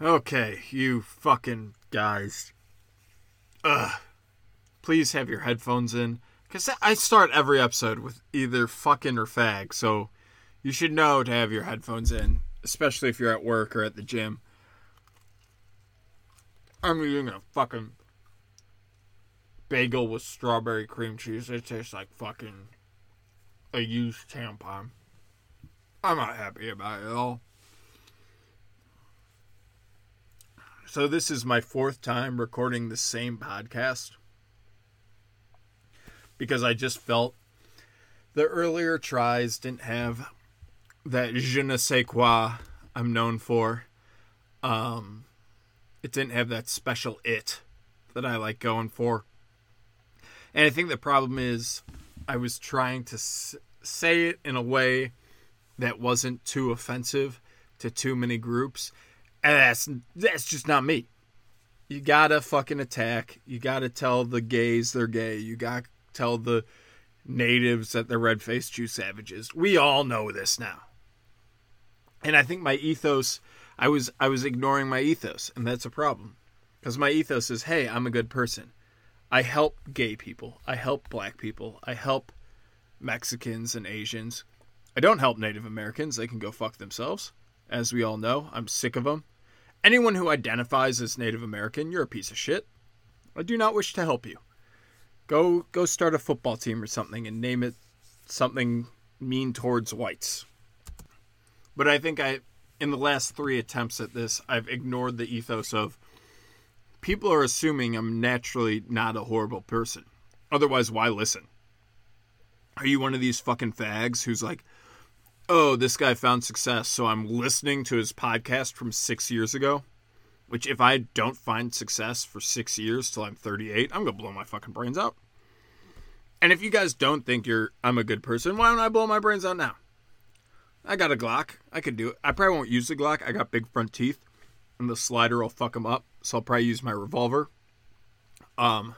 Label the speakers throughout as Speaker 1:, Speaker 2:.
Speaker 1: Okay, you fucking guys. Ugh. Please have your headphones in. Because I start every episode with either fucking or fag, so you should know to have your headphones in, especially if you're at work or at the gym. I'm eating a fucking bagel with strawberry cream cheese. It tastes like fucking a used tampon. I'm not happy about it at all. So, this is my fourth time recording the same podcast because I just felt the earlier tries didn't have that je ne sais quoi I'm known for. Um, it didn't have that special it that I like going for. And I think the problem is I was trying to s- say it in a way that wasn't too offensive to too many groups. That's that's just not me. You gotta fucking attack. You gotta tell the gays they're gay. You gotta tell the natives that they're red faced Jew savages. We all know this now. And I think my ethos I was I was ignoring my ethos, and that's a problem. Because my ethos is, hey, I'm a good person. I help gay people. I help black people. I help Mexicans and Asians. I don't help Native Americans. They can go fuck themselves. As we all know, I'm sick of them. Anyone who identifies as Native American, you're a piece of shit. I do not wish to help you. Go go start a football team or something and name it something mean towards whites. But I think I in the last 3 attempts at this, I've ignored the ethos of people are assuming I'm naturally not a horrible person. Otherwise, why listen? Are you one of these fucking fags who's like, oh, this guy found success, so I'm listening to his podcast from six years ago? Which, if I don't find success for six years till I'm 38, I'm gonna blow my fucking brains out. And if you guys don't think you're I'm a good person, why don't I blow my brains out now? I got a Glock. I could do it. I probably won't use the Glock. I got big front teeth, and the slider will fuck them up. So I'll probably use my revolver. Um,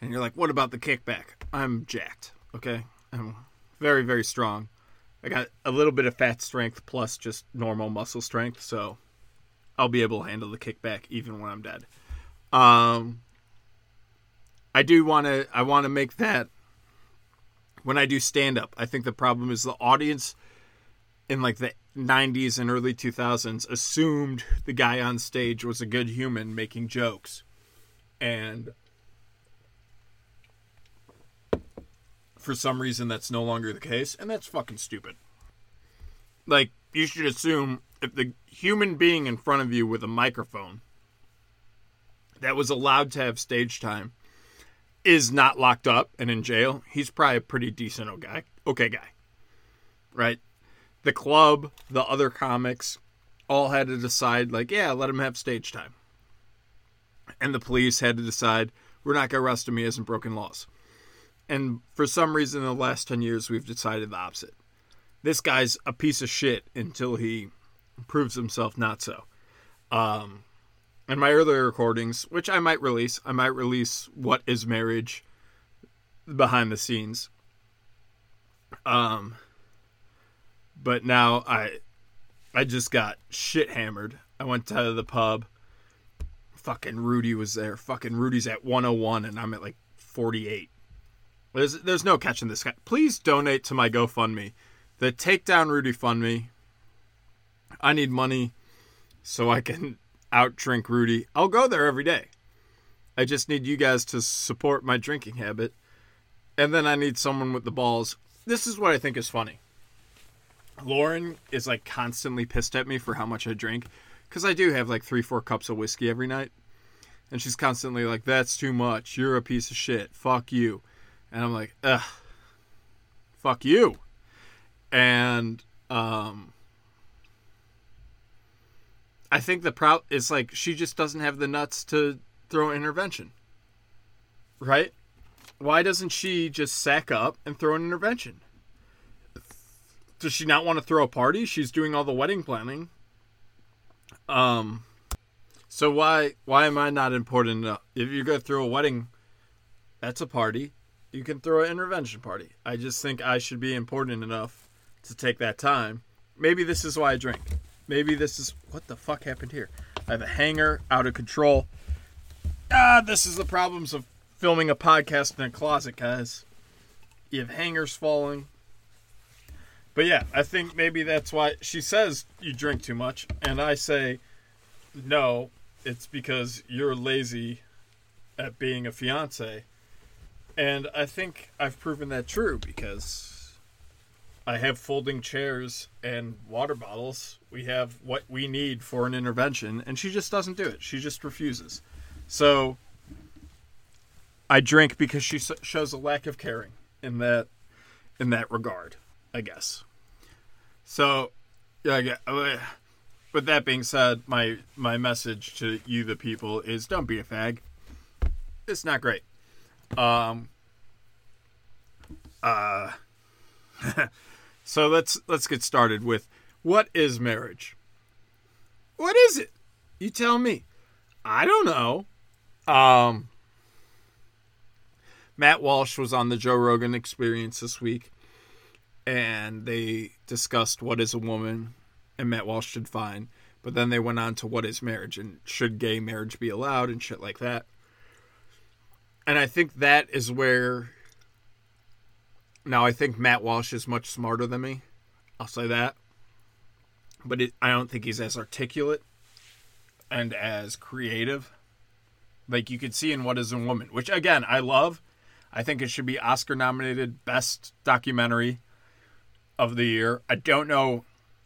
Speaker 1: and you're like, what about the kickback? I'm jacked. Okay, I'm very very strong. I got a little bit of fat strength plus just normal muscle strength, so I'll be able to handle the kickback even when I'm dead. Um, I do want to. I want to make that when I do stand up. I think the problem is the audience in like the 90s and early 2000s assumed the guy on stage was a good human making jokes. And for some reason that's no longer the case and that's fucking stupid. Like you should assume if the human being in front of you with a microphone that was allowed to have stage time is not locked up and in jail, he's probably a pretty decent guy. Okay guy. Right? the club, the other comics, all had to decide, like, yeah, let him have stage time. And the police had to decide, we're not going to arrest him, he hasn't broken laws. And for some reason, in the last 10 years, we've decided the opposite. This guy's a piece of shit until he proves himself not so. Um, in my earlier recordings, which I might release, I might release What is Marriage behind the scenes. Um, but now I I just got shit hammered. I went to the pub. Fucking Rudy was there. Fucking Rudy's at 101 and I'm at like 48. There's there's no catching this guy. Please donate to my GoFundMe. The Takedown Rudy Fund Me. I need money so I can out drink Rudy. I'll go there every day. I just need you guys to support my drinking habit. And then I need someone with the balls. This is what I think is funny. Lauren is like constantly pissed at me for how much I drink because I do have like three, four cups of whiskey every night. And she's constantly like, That's too much. You're a piece of shit. Fuck you. And I'm like, Ugh. Fuck you. And, um, I think the problem is like she just doesn't have the nuts to throw an intervention. Right? Why doesn't she just sack up and throw an intervention? does she not want to throw a party? She's doing all the wedding planning. Um, so why why am I not important enough? If you're gonna throw a wedding, that's a party. You can throw an intervention party. I just think I should be important enough to take that time. Maybe this is why I drink. Maybe this is what the fuck happened here. I have a hanger out of control. Ah, this is the problems of filming a podcast in a closet, guys. You have hangers falling. But yeah, I think maybe that's why she says you drink too much, and I say, no, it's because you're lazy at being a fiance. And I think I've proven that true because I have folding chairs and water bottles. We have what we need for an intervention, and she just doesn't do it. She just refuses. So I drink because she shows a lack of caring in that in that regard, I guess. So, yeah, uh, with that being said, my my message to you, the people, is don't be a fag. It's not great. Um. Uh. so let's let's get started with what is marriage. What is it? You tell me. I don't know. Um. Matt Walsh was on the Joe Rogan Experience this week, and they discussed what is a woman, and Matt Walsh did fine. But then they went on to what is marriage and should gay marriage be allowed and shit like that. And I think that is where. Now, I think Matt Walsh is much smarter than me. I'll say that. But it, I don't think he's as articulate and as creative. Like you could see in What is a Woman, which again, I love. I think it should be Oscar nominated Best Documentary of the Year. I don't know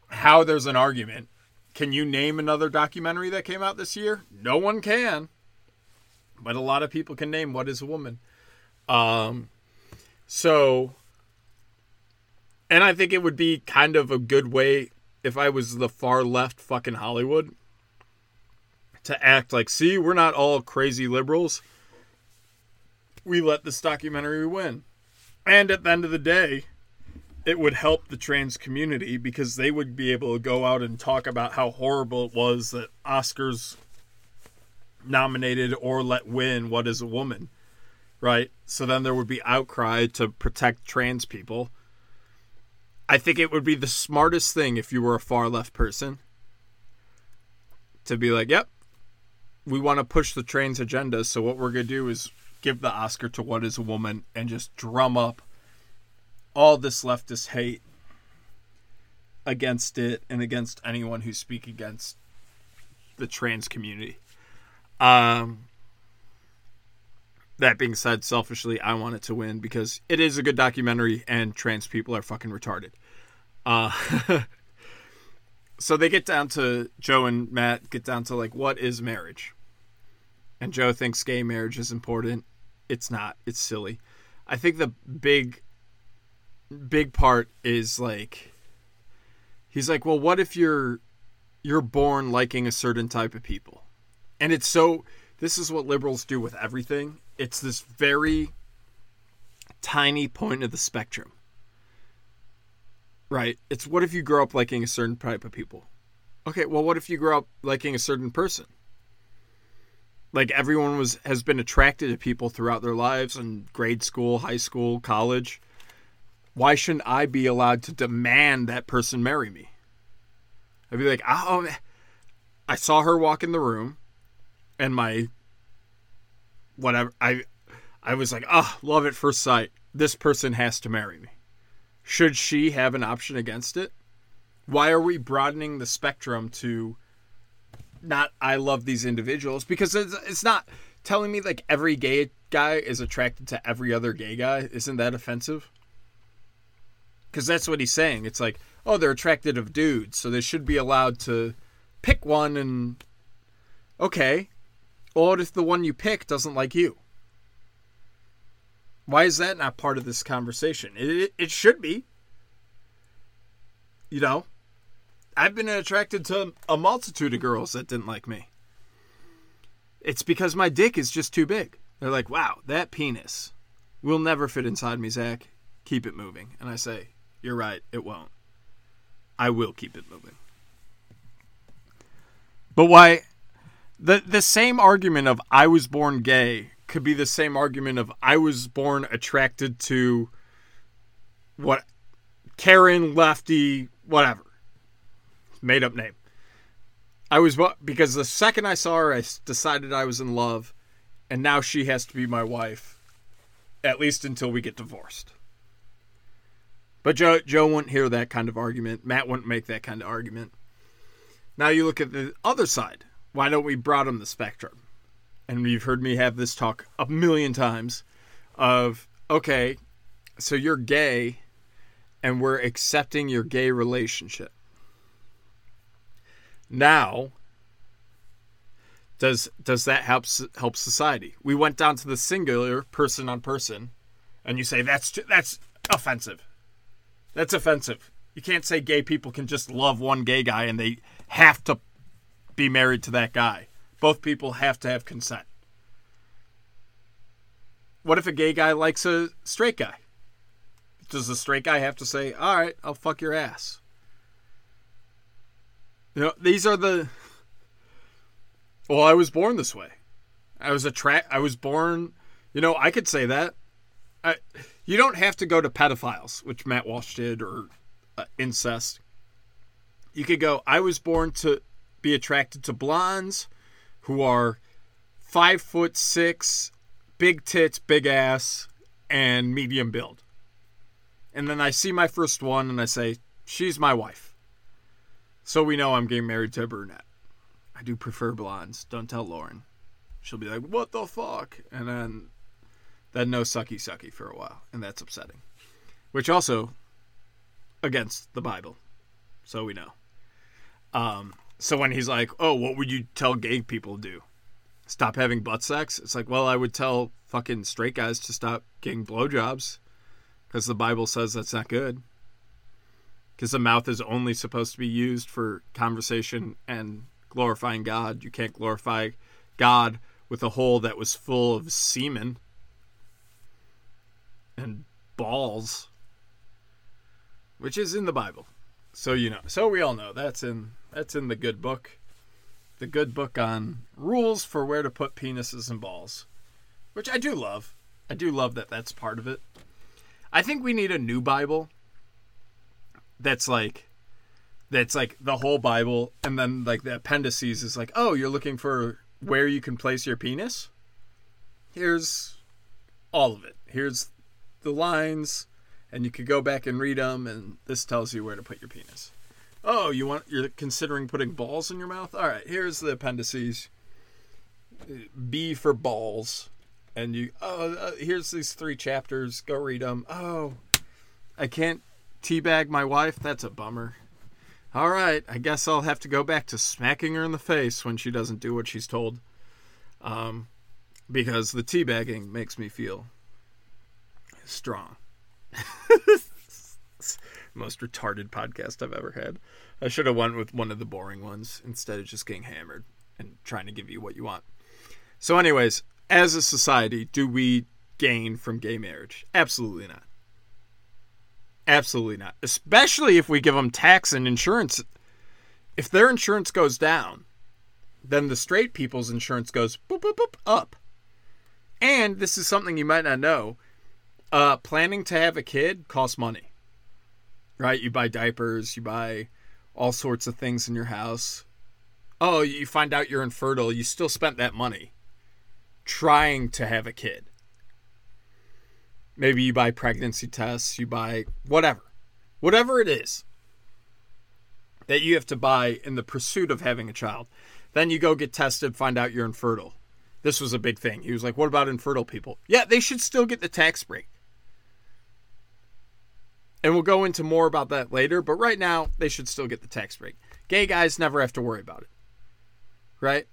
Speaker 1: how there's an argument. Can you name another documentary that came out this year? No one can. But a lot of people can name What is a Woman. Um, so, and I think it would be kind of a good way if I was the far left fucking Hollywood to act like, see, we're not all crazy liberals we let this documentary win. And at the end of the day, it would help the trans community because they would be able to go out and talk about how horrible it was that Oscars nominated or let win What is a Woman, right? So then there would be outcry to protect trans people. I think it would be the smartest thing if you were a far left person to be like, yep, we want to push the trans agenda. So what we're going to do is give the Oscar to What is a Woman and just drum up all this leftist hate against it and against anyone who speak against the trans community. Um, that being said, selfishly, I want it to win because it is a good documentary and trans people are fucking retarded. Uh, so they get down to Joe and Matt get down to like what is marriage, and Joe thinks gay marriage is important, it's not. It's silly. I think the big big part is like he's like, "Well, what if you're you're born liking a certain type of people?" And it's so this is what liberals do with everything. It's this very tiny point of the spectrum. Right? It's what if you grow up liking a certain type of people? Okay, well, what if you grow up liking a certain person? like everyone was has been attracted to people throughout their lives in grade school, high school, college. Why shouldn't I be allowed to demand that person marry me? I'd be like, oh, I saw her walk in the room, and my whatever I I was like, oh, love at first sight. This person has to marry me. Should she have an option against it? Why are we broadening the spectrum to not I love these individuals because it's, it's not telling me like every gay guy is attracted to every other gay guy. Isn't that offensive? Because that's what he's saying. It's like, oh, they're attracted of dudes, so they should be allowed to pick one and okay. What if the one you pick doesn't like you? Why is that not part of this conversation? It, it, it should be. You know, I've been attracted to a multitude of girls that didn't like me. It's because my dick is just too big. They're like, wow, that penis will never fit inside me, Zach. Keep it moving. And I say, you're right, it won't. I will keep it moving. But why? The, the same argument of I was born gay could be the same argument of I was born attracted to what Karen, lefty, whatever made up name. I was because the second I saw her, I decided I was in love, and now she has to be my wife, at least until we get divorced. But Joe Joe wouldn't hear that kind of argument. Matt wouldn't make that kind of argument. Now you look at the other side. Why don't we broaden the spectrum? And you've heard me have this talk a million times of okay, so you're gay and we're accepting your gay relationship. Now, does does that help help society? We went down to the singular person on person, and you say that's that's offensive. That's offensive. You can't say gay people can just love one gay guy and they have to be married to that guy. Both people have to have consent. What if a gay guy likes a straight guy? Does the straight guy have to say, "All right, I'll fuck your ass"? You know, these are the. Well, I was born this way. I was a track. I was born. You know, I could say that. I, you don't have to go to pedophiles, which Matt Walsh did, or uh, incest. You could go. I was born to be attracted to blondes, who are five foot six, big tits, big ass, and medium build. And then I see my first one, and I say, "She's my wife." So we know I'm getting married to a brunette. I do prefer blondes. Don't tell Lauren. She'll be like, "What the fuck?" And then then no sucky sucky for a while, and that's upsetting. Which also against the Bible. So we know. Um so when he's like, "Oh, what would you tell gay people to do? Stop having butt sex?" It's like, "Well, I would tell fucking straight guys to stop getting blowjobs because the Bible says that's not good." because the mouth is only supposed to be used for conversation and glorifying God. You can't glorify God with a hole that was full of semen and balls, which is in the Bible. So you know, so we all know that's in that's in the good book, the good book on rules for where to put penises and balls, which I do love. I do love that that's part of it. I think we need a new Bible that's like that's like the whole Bible, and then like the appendices is like, oh, you're looking for where you can place your penis. Here's all of it. Here's the lines, and you could go back and read them, and this tells you where to put your penis. Oh, you want you're considering putting balls in your mouth? All right, here's the appendices. B for balls, and you. Oh, uh, here's these three chapters. Go read them. Oh, I can't teabag my wife? That's a bummer. All right, I guess I'll have to go back to smacking her in the face when she doesn't do what she's told. Um, because the teabagging makes me feel strong. Most retarded podcast I've ever had. I should have went with one of the boring ones instead of just getting hammered and trying to give you what you want. So, anyways, as a society, do we gain from gay marriage? Absolutely not. Absolutely not. Especially if we give them tax and insurance. If their insurance goes down, then the straight people's insurance goes boop, boop, boop, up. And this is something you might not know. Uh, planning to have a kid costs money. Right? You buy diapers, you buy all sorts of things in your house. Oh, you find out you're infertile, you still spent that money trying to have a kid. Maybe you buy pregnancy tests, you buy whatever. Whatever it is that you have to buy in the pursuit of having a child. Then you go get tested, find out you're infertile. This was a big thing. He was like, What about infertile people? Yeah, they should still get the tax break. And we'll go into more about that later, but right now, they should still get the tax break. Gay guys never have to worry about it. Right?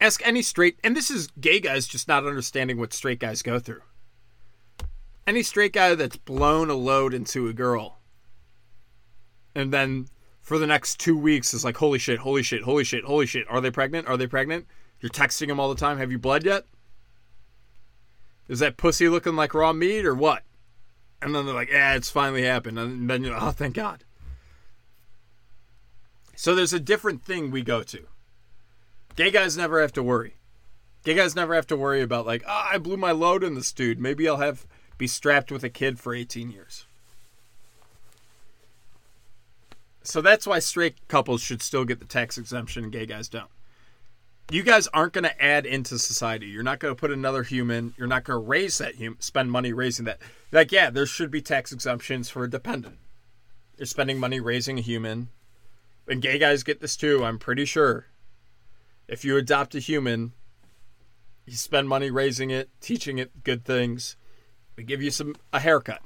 Speaker 1: Ask any straight, and this is gay guys just not understanding what straight guys go through any straight guy that's blown a load into a girl and then for the next two weeks is like holy shit holy shit holy shit holy shit are they pregnant are they pregnant you're texting them all the time have you bled yet is that pussy looking like raw meat or what and then they're like yeah it's finally happened. And then you're like oh thank god. So there's a different thing we go to. Gay guys never have to worry. Gay guys never have to worry about like oh, i blew my load in this dude maybe i'll have be strapped with a kid for 18 years. So that's why straight couples should still get the tax exemption and gay guys don't. You guys aren't going to add into society. You're not going to put another human. You're not going to raise that human, spend money raising that. Like, yeah, there should be tax exemptions for a dependent. You're spending money raising a human. And gay guys get this too, I'm pretty sure. If you adopt a human, you spend money raising it, teaching it good things. We give you some a haircut.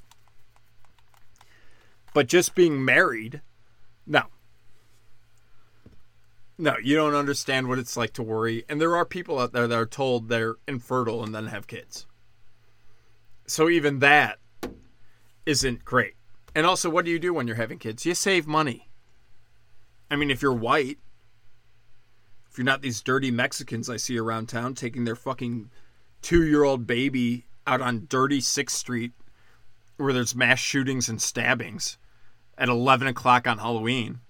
Speaker 1: But just being married, no. No, you don't understand what it's like to worry. And there are people out there that are told they're infertile and then have kids. So even that isn't great. And also, what do you do when you're having kids? You save money. I mean, if you're white, if you're not these dirty Mexicans I see around town taking their fucking two year old baby out on dirty 6th Street where there's mass shootings and stabbings at 11 o'clock on Halloween.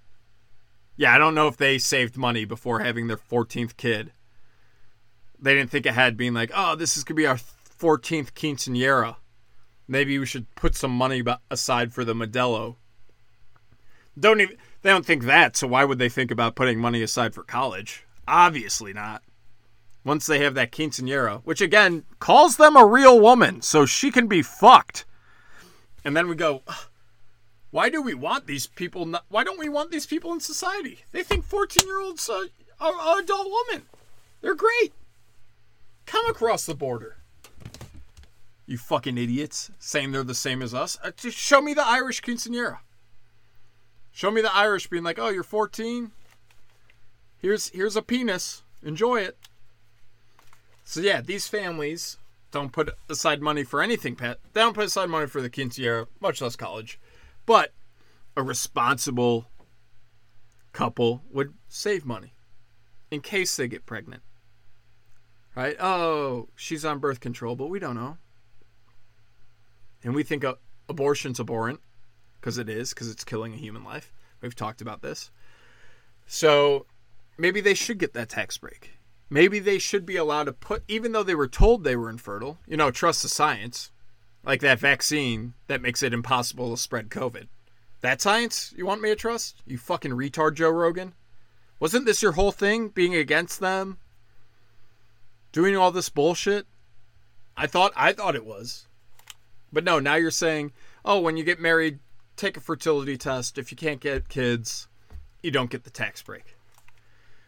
Speaker 1: Yeah, I don't know if they saved money before having their 14th kid. They didn't think ahead, being like, oh, this is going to be our 14th quinceanera. Maybe we should put some money aside for the Modelo. Don't even they don't think that, so why would they think about putting money aside for college? Obviously not. Once they have that quinceanera, which again calls them a real woman, so she can be fucked. And then we go, why do we want these people? Not, why don't we want these people in society? They think 14 year olds are, are adult women. They're great. Come across the border. You fucking idiots, saying they're the same as us. Uh, just show me the Irish quinceanera. Show me the Irish being like, "Oh, you're 14. Here's here's a penis. Enjoy it." So yeah, these families don't put aside money for anything, pet. They don't put aside money for the quinceanera, much less college. But a responsible couple would save money in case they get pregnant. Right? Oh, she's on birth control, but we don't know and we think abortion's abhorrent because it is because it's killing a human life. We've talked about this. So maybe they should get that tax break. Maybe they should be allowed to put, even though they were told they were infertile, you know, trust the science, like that vaccine that makes it impossible to spread COVID. That science you want me to trust? You fucking retard, Joe Rogan. Wasn't this your whole thing, being against them? Doing all this bullshit? I thought I thought it was. But no, now you're saying, oh, when you get married, take a fertility test. If you can't get kids, you don't get the tax break.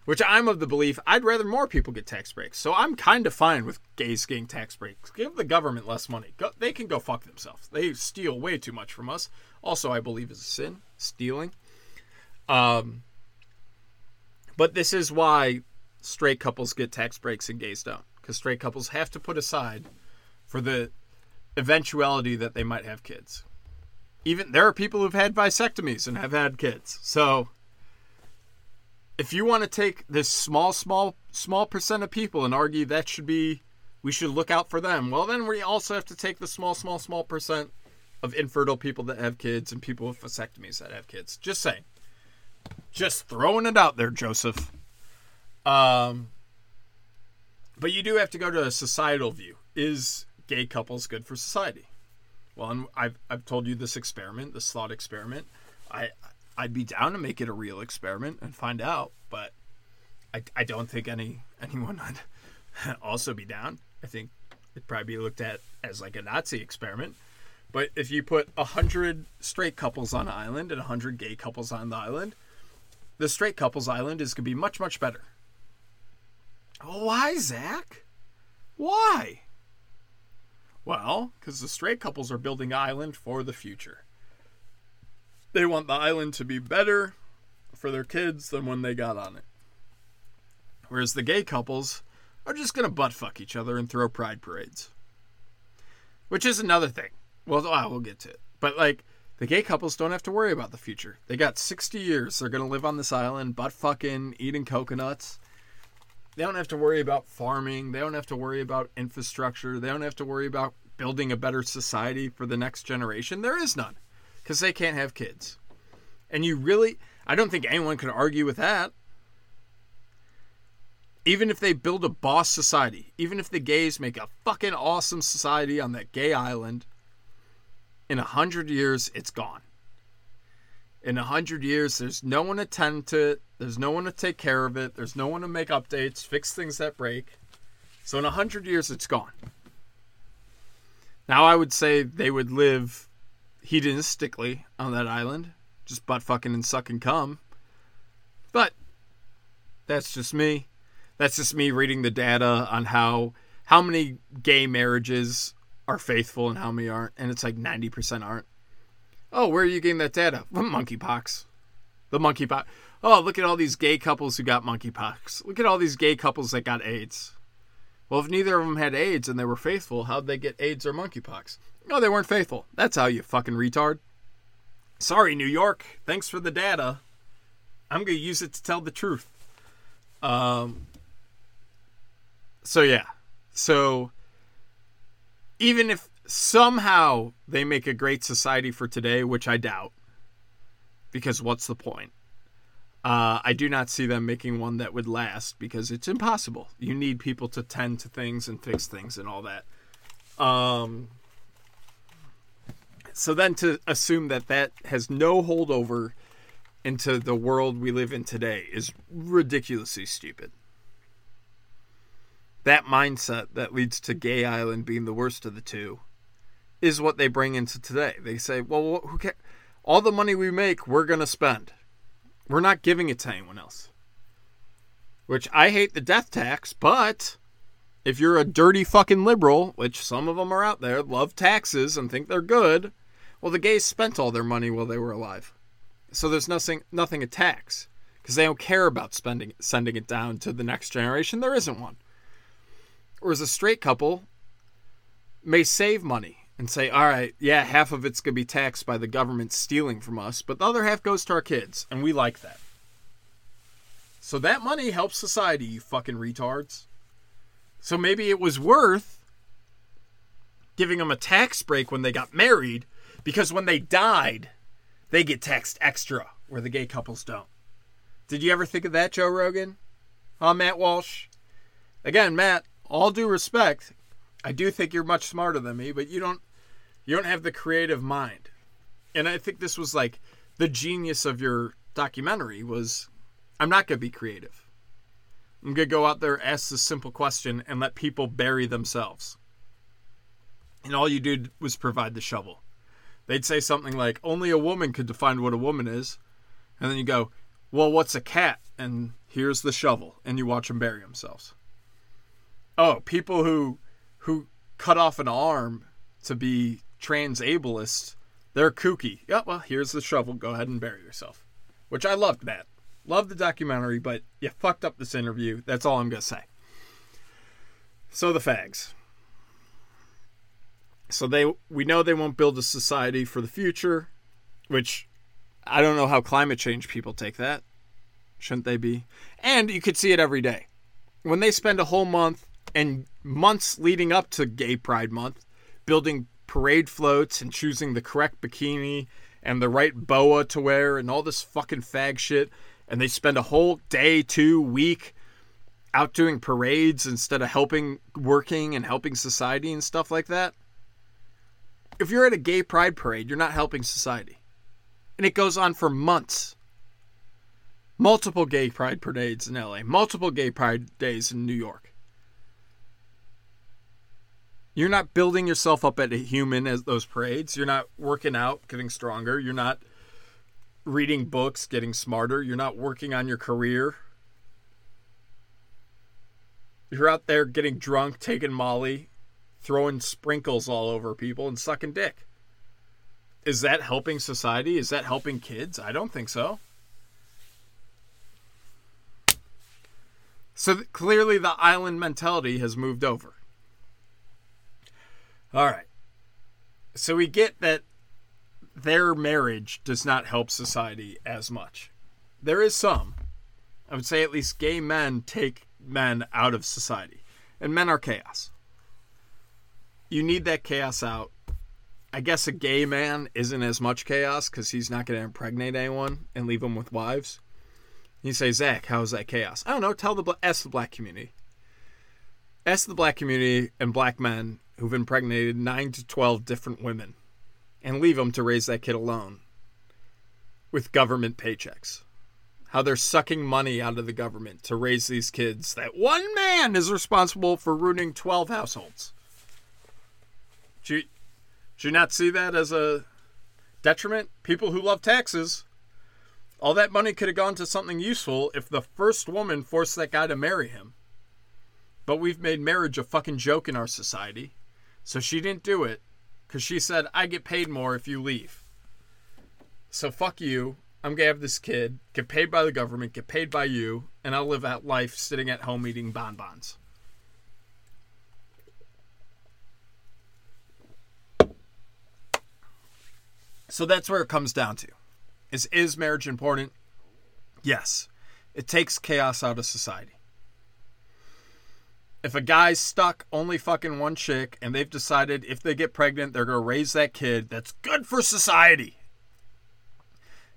Speaker 1: Which I'm of the belief I'd rather more people get tax breaks. So I'm kind of fine with gays getting tax breaks. Give the government less money. Go, they can go fuck themselves. They steal way too much from us. Also, I believe is a sin, stealing. Um, but this is why straight couples get tax breaks and gays don't. Because straight couples have to put aside for the eventuality that they might have kids. Even there are people who've had vasectomies and have had kids. So if you want to take this small, small, small percent of people and argue that should be, we should look out for them, well, then we also have to take the small, small, small percent of infertile people that have kids and people with vasectomies that have kids. Just saying. Just throwing it out there, Joseph. Um, but you do have to go to a societal view. Is gay couples good for society? Well, I've I've told you this experiment, this thought experiment. I I'd be down to make it a real experiment and find out, but I, I don't think any anyone would also be down. I think it'd probably be looked at as like a Nazi experiment. But if you put a hundred straight couples on an island and a hundred gay couples on the island, the straight couples island is gonna be much much better. Oh, why, Zach? Why? Well, because the straight couples are building island for the future. They want the island to be better for their kids than when they got on it. Whereas the gay couples are just going to butt fuck each other and throw pride parades. Which is another thing. Well, oh, we'll get to it. But, like, the gay couples don't have to worry about the future. They got 60 years. They're going to live on this island, butt fucking, eating coconuts. They don't have to worry about farming. They don't have to worry about infrastructure. They don't have to worry about building a better society for the next generation. There is none because they can't have kids. And you really, I don't think anyone could argue with that. Even if they build a boss society, even if the gays make a fucking awesome society on that gay island, in a hundred years, it's gone. In a hundred years, there's no one to tend to it. There's no one to take care of it. There's no one to make updates, fix things that break. So in a hundred years, it's gone. Now I would say they would live hedonistically on that island, just butt fucking and sucking cum. But that's just me. That's just me reading the data on how how many gay marriages are faithful and how many aren't, and it's like ninety percent aren't. Oh, where are you getting that data? From monkeypox. The monkeypox. Oh, look at all these gay couples who got monkeypox. Look at all these gay couples that got AIDS. Well, if neither of them had AIDS and they were faithful, how'd they get AIDS or monkeypox? No, they weren't faithful. That's how you fucking retard. Sorry, New York. Thanks for the data. I'm going to use it to tell the truth. Um, so, yeah. So, even if somehow they make a great society for today, which I doubt, because what's the point? Uh, I do not see them making one that would last because it's impossible. You need people to tend to things and fix things and all that. Um, so then to assume that that has no holdover into the world we live in today is ridiculously stupid. That mindset that leads to Gay Island being the worst of the two is what they bring into today. They say, well, who cares? All the money we make, we're going to spend. We're not giving it to anyone else. Which I hate the death tax, but if you're a dirty fucking liberal, which some of them are out there, love taxes and think they're good, well, the gays spent all their money while they were alive. So there's nothing nothing to tax because they don't care about spending sending it down to the next generation. There isn't one. Whereas a straight couple may save money and say, all right, yeah, half of it's going to be taxed by the government stealing from us, but the other half goes to our kids, and we like that. So that money helps society, you fucking retards. So maybe it was worth giving them a tax break when they got married, because when they died, they get taxed extra, where the gay couples don't. Did you ever think of that, Joe Rogan? Huh, Matt Walsh? Again, Matt, all due respect, I do think you're much smarter than me, but you don't you don't have the creative mind. And I think this was like the genius of your documentary was I'm not going to be creative. I'm going to go out there, ask this simple question, and let people bury themselves. And all you did was provide the shovel. They'd say something like, only a woman could define what a woman is. And then you go, well, what's a cat? And here's the shovel. And you watch them bury themselves. Oh, people who who cut off an arm to be trans ableists, they're kooky. Yeah, well, here's the shovel. Go ahead and bury yourself. Which I loved that. Loved the documentary, but you fucked up this interview. That's all I'm to say. So the fags. So they we know they won't build a society for the future, which I don't know how climate change people take that. Shouldn't they be? And you could see it every day. When they spend a whole month and months leading up to Gay Pride Month building parade floats and choosing the correct bikini and the right boa to wear and all this fucking fag shit. And they spend a whole day, two week out doing parades instead of helping working and helping society and stuff like that. If you're at a gay pride parade, you're not helping society. And it goes on for months. Multiple gay pride parades in LA, multiple gay pride days in New York. You're not building yourself up as a human as those parades. You're not working out, getting stronger. You're not reading books, getting smarter. You're not working on your career. You're out there getting drunk, taking Molly, throwing sprinkles all over people, and sucking dick. Is that helping society? Is that helping kids? I don't think so. So th- clearly, the island mentality has moved over. All right. So we get that their marriage does not help society as much. There is some. I would say at least gay men take men out of society. And men are chaos. You need that chaos out. I guess a gay man isn't as much chaos because he's not going to impregnate anyone and leave them with wives. You say, Zach, how is that chaos? I don't know. Tell the ask the black community. Ask the black community and black men who've impregnated 9 to 12 different women and leave them to raise that kid alone. with government paychecks. How they're sucking money out of the government to raise these kids. That one man is responsible for ruining 12 households. Do you, do you not see that as a detriment? People who love taxes, all that money could have gone to something useful if the first woman forced that guy to marry him. But we've made marriage a fucking joke in our society. So she didn't do it because she said, I get paid more if you leave. So fuck you. I'm gonna have this kid, get paid by the government, get paid by you, and I'll live that life sitting at home eating bonbons. So that's where it comes down to. Is is marriage important? Yes. It takes chaos out of society. If a guy's stuck only fucking one chick and they've decided if they get pregnant they're going to raise that kid, that's good for society.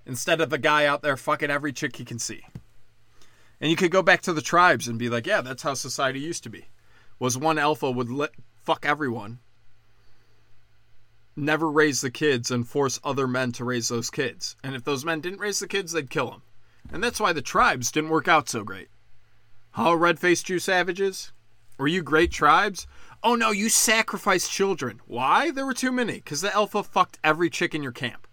Speaker 1: Instead of a guy out there fucking every chick he can see. And you could go back to the tribes and be like, yeah, that's how society used to be. Was one alpha would let fuck everyone never raise the kids and force other men to raise those kids. And if those men didn't raise the kids, they'd kill them. And that's why the tribes didn't work out so great. How red faced you savages? Were you great tribes? Oh no, you sacrificed children. Why? There were too many. Because the alpha fucked every chick in your camp.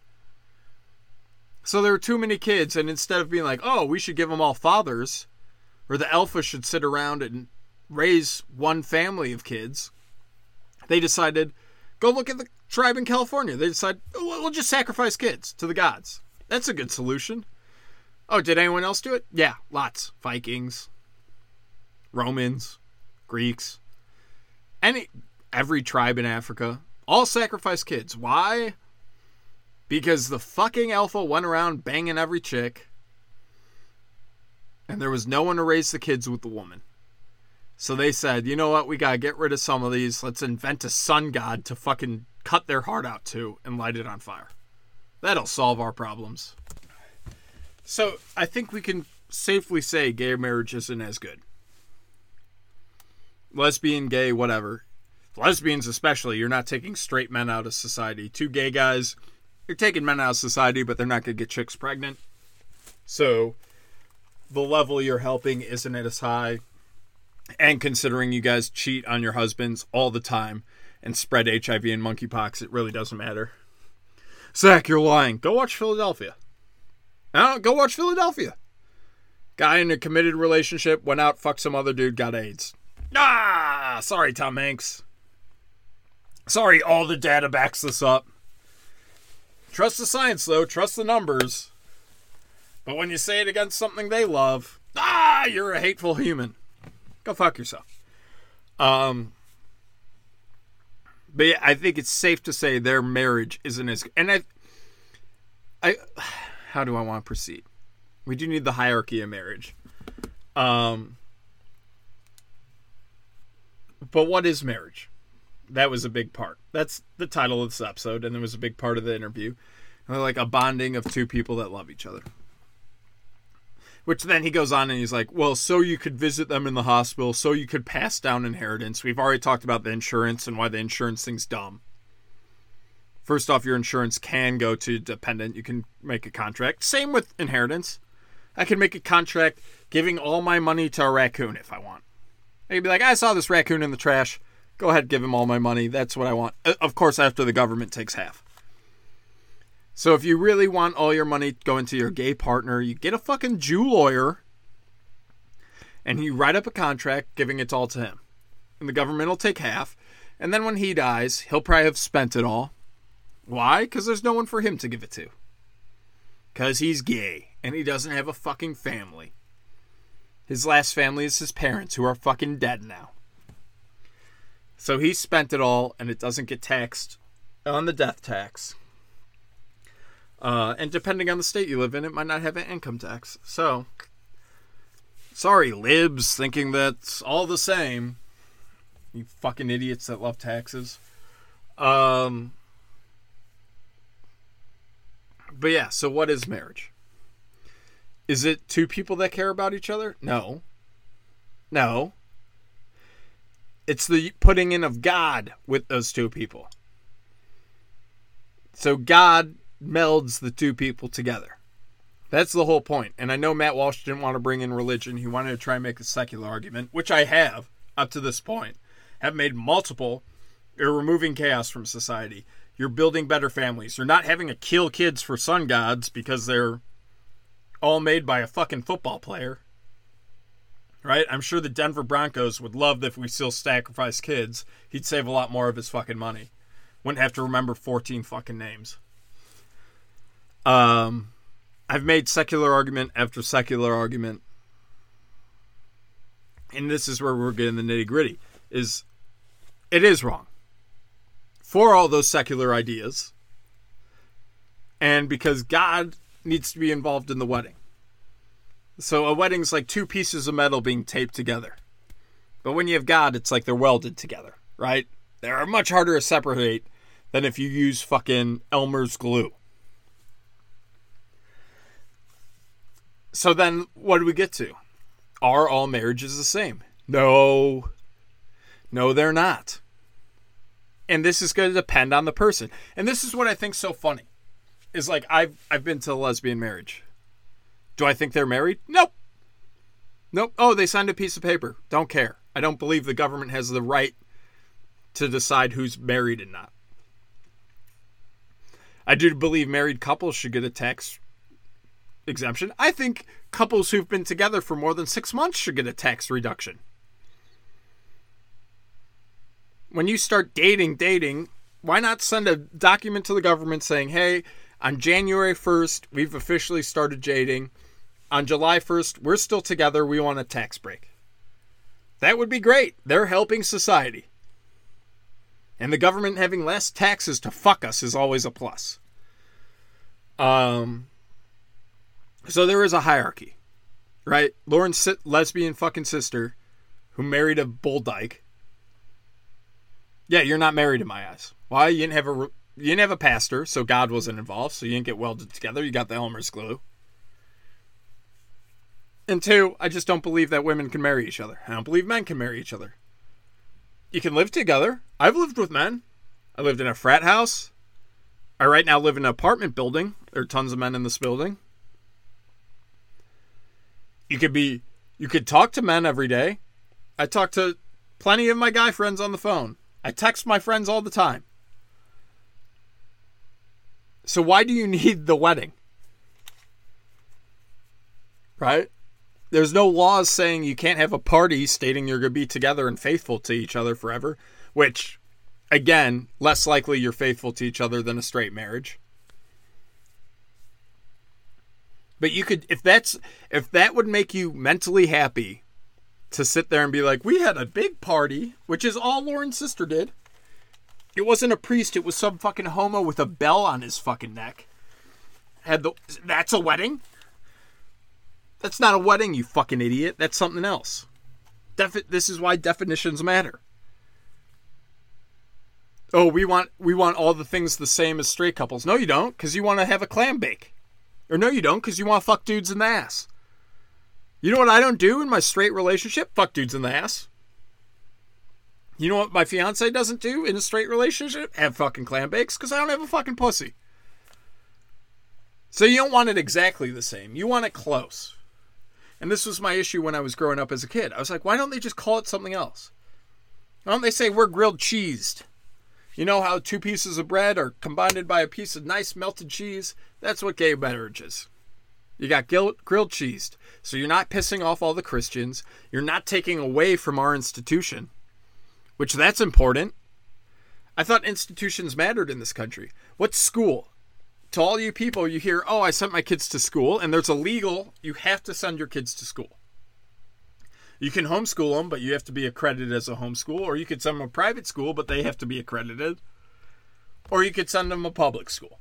Speaker 1: So there were too many kids, and instead of being like, oh, we should give them all fathers, or the alpha should sit around and raise one family of kids, they decided, go look at the tribe in California. They decide, oh, we'll just sacrifice kids to the gods. That's a good solution. Oh, did anyone else do it? Yeah, lots. Vikings, Romans, Greeks, any every tribe in Africa all sacrifice kids. Why? Because the fucking alpha went around banging every chick, and there was no one to raise the kids with the woman. So they said, you know what, we gotta get rid of some of these. Let's invent a sun god to fucking cut their heart out to and light it on fire. That'll solve our problems. So I think we can safely say gay marriage isn't as good. Lesbian, gay, whatever. Lesbians, especially, you're not taking straight men out of society. Two gay guys, you're taking men out of society, but they're not going to get chicks pregnant. So the level you're helping isn't as high. And considering you guys cheat on your husbands all the time and spread HIV and monkeypox, it really doesn't matter. Zach, you're lying. Go watch Philadelphia. No, go watch Philadelphia. Guy in a committed relationship went out, fucked some other dude, got AIDS. Ah, sorry, Tom Hanks. Sorry, all the data backs this up. Trust the science, though. Trust the numbers. But when you say it against something they love, ah, you're a hateful human. Go fuck yourself. Um, but yeah, I think it's safe to say their marriage isn't as. And I, I, how do I want to proceed? We do need the hierarchy of marriage. Um, but what is marriage? That was a big part. That's the title of this episode, and it was a big part of the interview. And Like a bonding of two people that love each other. Which then he goes on and he's like, well, so you could visit them in the hospital, so you could pass down inheritance. We've already talked about the insurance and why the insurance thing's dumb. First off, your insurance can go to dependent. You can make a contract. Same with inheritance. I can make a contract giving all my money to a raccoon if I want. I can be like, I saw this raccoon in the trash. Go ahead, give him all my money. That's what I want. Uh, of course, after the government takes half. So if you really want all your money going to your gay partner, you get a fucking Jew lawyer and you write up a contract giving it all to him. And the government will take half. And then when he dies, he'll probably have spent it all. Why? Because there's no one for him to give it to. Because he's gay and he doesn't have a fucking family. His last family is his parents, who are fucking dead now. So he spent it all and it doesn't get taxed on the death tax. Uh, and depending on the state you live in, it might not have an income tax. So, sorry, libs, thinking that's all the same. You fucking idiots that love taxes. Um, but yeah, so what is marriage? Is it two people that care about each other? No. No. It's the putting in of God with those two people. So God melds the two people together. That's the whole point. And I know Matt Walsh didn't want to bring in religion. He wanted to try and make a secular argument, which I have up to this point. Have made multiple. You're removing chaos from society. You're building better families. You're not having to kill kids for sun gods because they're all made by a fucking football player. Right? I'm sure the Denver Broncos would love if we still sacrifice kids. He'd save a lot more of his fucking money. Wouldn't have to remember 14 fucking names. Um, I've made secular argument after secular argument. And this is where we're getting the nitty gritty. Is it is wrong for all those secular ideas, and because God needs to be involved in the wedding. So a wedding's like two pieces of metal being taped together. But when you have God, it's like they're welded together, right? They're much harder to separate than if you use fucking Elmer's glue. So then what do we get to? Are all marriages the same? No. No, they're not and this is going to depend on the person. And this is what I think so funny is like I've I've been to a lesbian marriage. Do I think they're married? Nope. Nope. Oh, they signed a piece of paper. Don't care. I don't believe the government has the right to decide who's married and not. I do believe married couples should get a tax exemption. I think couples who've been together for more than six months should get a tax reduction when you start dating, dating, why not send a document to the government saying, hey, on January 1st, we've officially started dating. On July 1st, we're still together. We want a tax break. That would be great. They're helping society. And the government having less taxes to fuck us is always a plus. Um, so there is a hierarchy, right? Lauren's lesbian fucking sister, who married a bull dyke, yeah, you're not married in my eyes. Why? You didn't have a you didn't have a pastor, so God wasn't involved, so you didn't get welded together. You got the Elmer's glue. And two, I just don't believe that women can marry each other. I don't believe men can marry each other. You can live together. I've lived with men. I lived in a frat house. I right now live in an apartment building. There are tons of men in this building. You could be you could talk to men every day. I talk to plenty of my guy friends on the phone. I text my friends all the time. So why do you need the wedding? Right? There's no laws saying you can't have a party stating you're going to be together and faithful to each other forever, which again, less likely you're faithful to each other than a straight marriage. But you could if that's if that would make you mentally happy to sit there and be like, we had a big party, which is all Lauren's sister did. It wasn't a priest, it was some fucking homo with a bell on his fucking neck. Had the that's a wedding? That's not a wedding, you fucking idiot. That's something else. Defi- this is why definitions matter. Oh, we want we want all the things the same as straight couples. No, you don't, because you want to have a clam bake. Or no, you don't, because you want to fuck dudes in the ass. You know what I don't do in my straight relationship? Fuck dudes in the ass. You know what my fiance doesn't do in a straight relationship? Have fucking clam bakes because I don't have a fucking pussy. So you don't want it exactly the same. You want it close. And this was my issue when I was growing up as a kid. I was like, why don't they just call it something else? Why don't they say we're grilled cheesed? You know how two pieces of bread are combined by a piece of nice melted cheese? That's what gay marriage is. You got grilled cheesed. So you're not pissing off all the Christians. You're not taking away from our institution, which that's important. I thought institutions mattered in this country. What's school? To all you people, you hear, oh, I sent my kids to school, and there's a legal, you have to send your kids to school. You can homeschool them, but you have to be accredited as a homeschool, or you could send them a private school, but they have to be accredited, or you could send them a public school.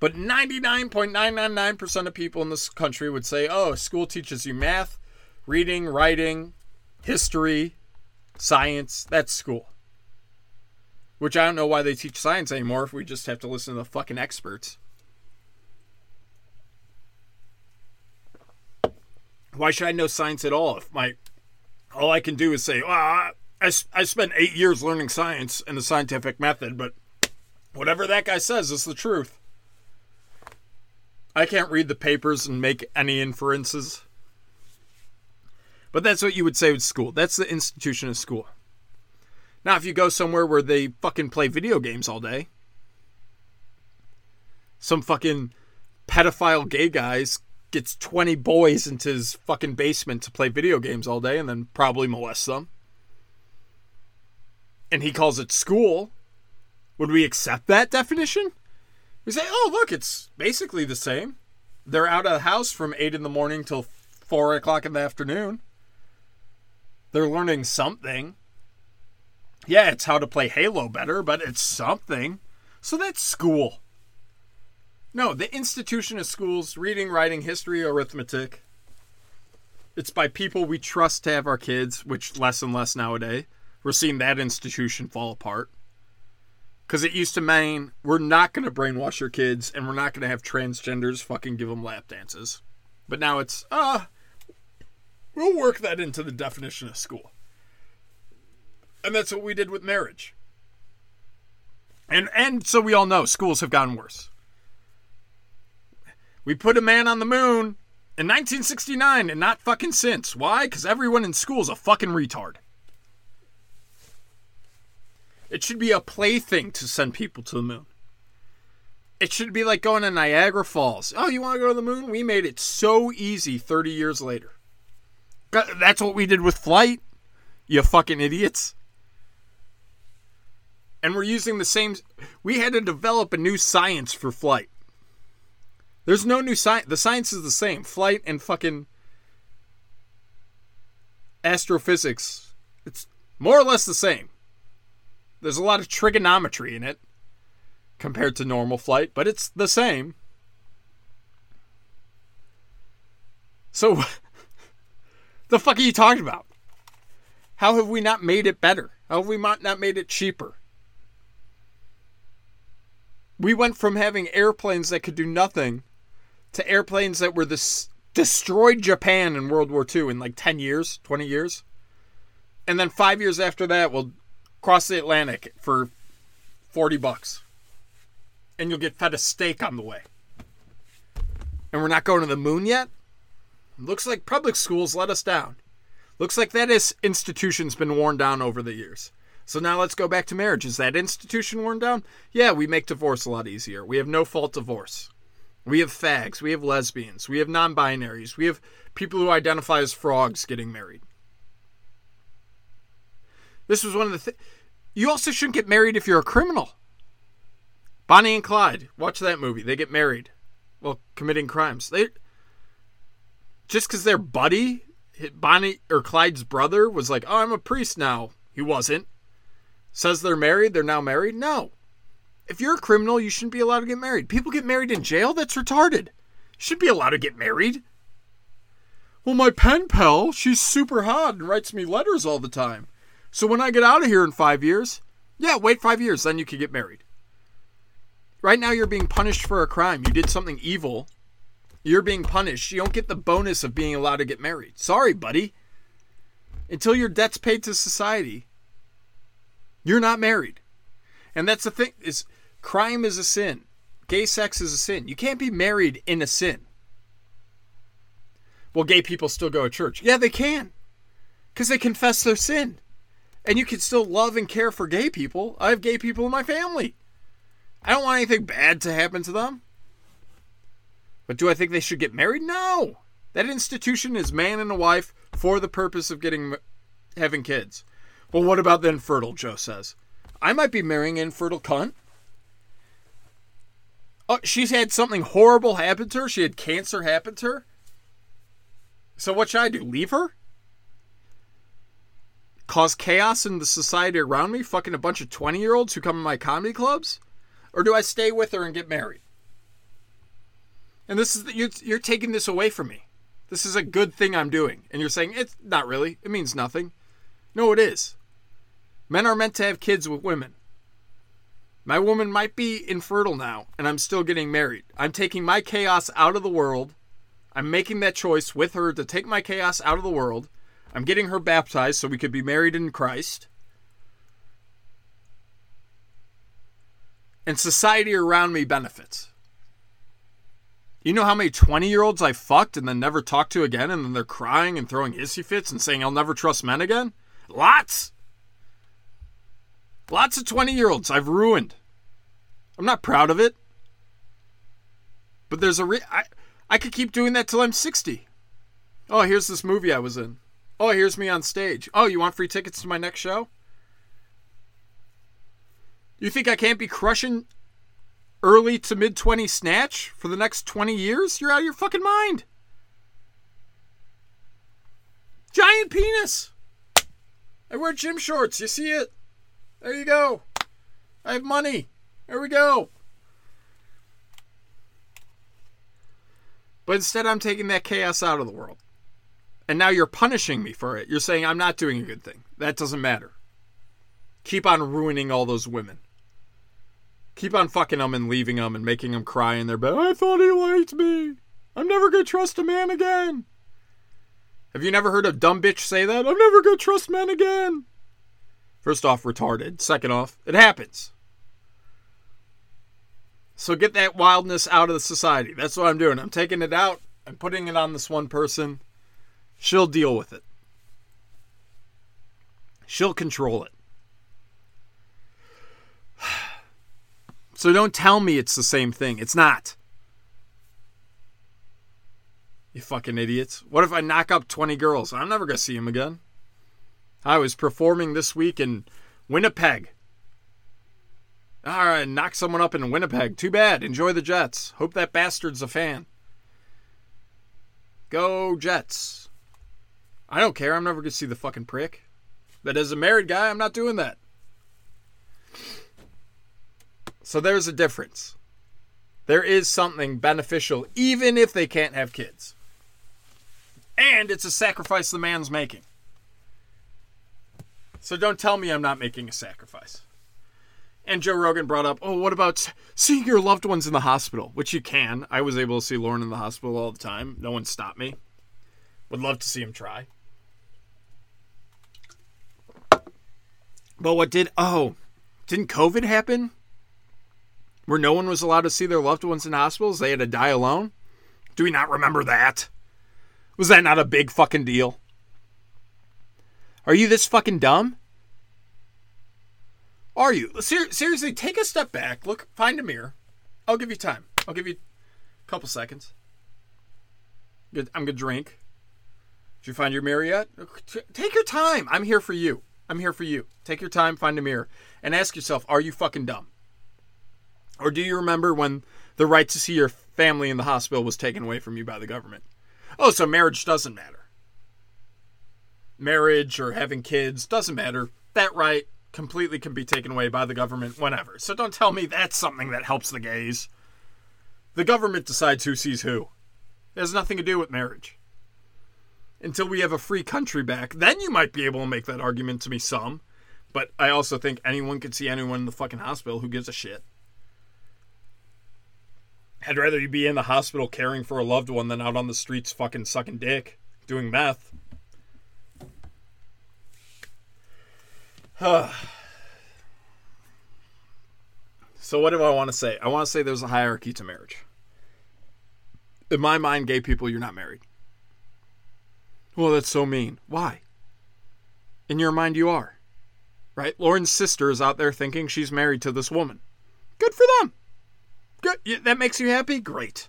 Speaker 1: But 99.999% of people in this country would say, oh, school teaches you math, reading, writing, history, science. That's school. Which I don't know why they teach science anymore if we just have to listen to the fucking experts. Why should I know science at all if my all I can do is say, well, I, I spent eight years learning science and the scientific method, but whatever that guy says is the truth. I can't read the papers and make any inferences. But that's what you would say with school. That's the institution of school. Now, if you go somewhere where they fucking play video games all day, some fucking pedophile gay guys gets 20 boys into his fucking basement to play video games all day and then probably molests them. And he calls it school. Would we accept that definition? We say, oh, look, it's basically the same. They're out of the house from 8 in the morning till 4 o'clock in the afternoon. They're learning something. Yeah, it's how to play Halo better, but it's something. So that's school. No, the institution of schools, reading, writing, history, arithmetic. It's by people we trust to have our kids, which less and less nowadays. We're seeing that institution fall apart. Because it used to mean we're not going to brainwash your kids and we're not going to have transgenders fucking give them lap dances. But now it's, ah, uh, we'll work that into the definition of school. And that's what we did with marriage. And and so we all know schools have gotten worse. We put a man on the moon in 1969 and not fucking since. Why? Because everyone in school is a fucking retard. It should be a plaything to send people to the moon. It should be like going to Niagara Falls. Oh, you want to go to the moon? We made it so easy 30 years later. That's what we did with flight, you fucking idiots. And we're using the same. We had to develop a new science for flight. There's no new science. The science is the same. Flight and fucking astrophysics. It's more or less the same. There's a lot of trigonometry in it compared to normal flight, but it's the same. So, the fuck are you talking about? How have we not made it better? How have we not made it cheaper? We went from having airplanes that could do nothing to airplanes that were this destroyed Japan in World War II in like 10 years, 20 years. And then 5 years after that we'll cross the Atlantic for 40 bucks. And you'll get fed a steak on the way. And we're not going to the moon yet? Looks like public schools let us down. Looks like that is institution's been worn down over the years. So now let's go back to marriage. Is that institution worn down? Yeah, we make divorce a lot easier. We have no fault divorce. We have fags. We have lesbians. We have non binaries. We have people who identify as frogs getting married. This was one of the things. You also shouldn't get married if you're a criminal. Bonnie and Clyde. Watch that movie. They get married while committing crimes. They just because their buddy, Bonnie or Clyde's brother, was like, "Oh, I'm a priest now." He wasn't. Says they're married. They're now married. No, if you're a criminal, you shouldn't be allowed to get married. People get married in jail? That's retarded. You should be allowed to get married. Well, my pen pal, she's super hot and writes me letters all the time. So when I get out of here in five years, yeah, wait five years, then you can get married. Right now, you're being punished for a crime. You did something evil. You're being punished. You don't get the bonus of being allowed to get married. Sorry, buddy. Until your debt's paid to society, you're not married. And that's the thing is Crime is a sin. Gay sex is a sin. You can't be married in a sin. Well, gay people still go to church. Yeah, they can. Because they confess their sin. And you can still love and care for gay people. I have gay people in my family. I don't want anything bad to happen to them. But do I think they should get married? No. That institution is man and a wife for the purpose of getting having kids. Well, what about the infertile? Joe says. I might be marrying an infertile cunt. Oh, she's had something horrible happen to her. She had cancer happen to her. So what should I do? Leave her? Cause chaos in the society around me, fucking a bunch of 20 year olds who come to my comedy clubs? Or do I stay with her and get married? And this is you're, you're taking this away from me. This is a good thing I'm doing. And you're saying it's not really. It means nothing. No, it is. Men are meant to have kids with women. My woman might be infertile now, and I'm still getting married. I'm taking my chaos out of the world. I'm making that choice with her to take my chaos out of the world. I'm getting her baptized so we could be married in Christ. And society around me benefits. You know how many 20 year olds I fucked and then never talked to again, and then they're crying and throwing hissy fits and saying I'll never trust men again? Lots. Lots of 20 year olds I've ruined. I'm not proud of it. But there's a re- I, I could keep doing that till I'm 60. Oh, here's this movie I was in. Oh, here's me on stage. Oh, you want free tickets to my next show? You think I can't be crushing early to mid 20 snatch for the next 20 years? You're out of your fucking mind. Giant penis. I wear gym shorts. You see it? There you go. I have money. There we go. But instead, I'm taking that chaos out of the world. And now you're punishing me for it. You're saying I'm not doing a good thing. That doesn't matter. Keep on ruining all those women. Keep on fucking them and leaving them and making them cry in their bed. I thought he liked me. I'm never going to trust a man again. Have you never heard a dumb bitch say that? I'm never going to trust men again. First off, retarded. Second off, it happens. So get that wildness out of the society. That's what I'm doing. I'm taking it out. I'm putting it on this one person. She'll deal with it. She'll control it. So don't tell me it's the same thing. It's not. You fucking idiots. What if I knock up 20 girls? I'm never going to see them again. I was performing this week in Winnipeg. All right, knock someone up in Winnipeg. Too bad. Enjoy the Jets. Hope that bastard's a fan. Go Jets. I don't care. I'm never going to see the fucking prick. But as a married guy, I'm not doing that. So there's a difference. There is something beneficial, even if they can't have kids. And it's a sacrifice the man's making. So don't tell me I'm not making a sacrifice. And Joe Rogan brought up, oh, what about seeing your loved ones in the hospital? Which you can. I was able to see Lauren in the hospital all the time. No one stopped me. Would love to see him try. But what did, oh, didn't COVID happen? Where no one was allowed to see their loved ones in hospitals? They had to die alone? Do we not remember that? Was that not a big fucking deal? Are you this fucking dumb? Are you? Ser- seriously, take a step back. Look, find a mirror. I'll give you time. I'll give you a couple seconds. Good. I'm gonna drink. Did you find your mirror yet? Take your time. I'm here for you. I'm here for you. Take your time, find a mirror, and ask yourself: Are you fucking dumb? Or do you remember when the right to see your family in the hospital was taken away from you by the government? Oh, so marriage doesn't matter. Marriage or having kids doesn't matter. That right completely can be taken away by the government whenever. So don't tell me that's something that helps the gays. The government decides who sees who. It has nothing to do with marriage. Until we have a free country back, then you might be able to make that argument to me some. But I also think anyone could see anyone in the fucking hospital who gives a shit. I'd rather you be in the hospital caring for a loved one than out on the streets fucking sucking dick, doing meth. so what do I want to say? I want to say there's a hierarchy to marriage. In my mind, gay people, you're not married. Well, that's so mean. Why? In your mind, you are. Right? Lauren's sister is out there thinking she's married to this woman. Good for them. Good. That makes you happy? Great.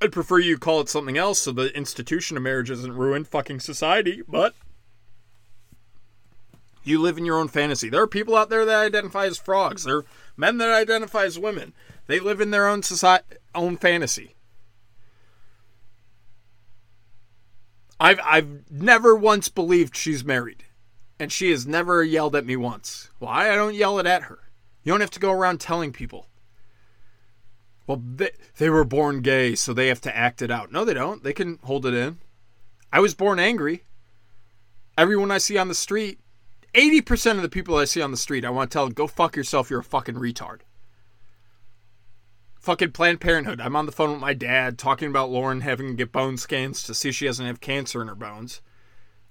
Speaker 1: I'd prefer you call it something else so the institution of marriage isn't ruined fucking society, but you live in your own fantasy. There are people out there that identify as frogs. There are men that identify as women. They live in their own society, own fantasy. I've I've never once believed she's married, and she has never yelled at me once. Why? I don't yell it at her. You don't have to go around telling people. Well, they, they were born gay, so they have to act it out. No, they don't. They can hold it in. I was born angry. Everyone I see on the street, 80% of the people I see on the street, I want to tell them, go fuck yourself, you're a fucking retard. Fucking Planned Parenthood. I'm on the phone with my dad talking about Lauren having to get bone scans to see if she doesn't have cancer in her bones.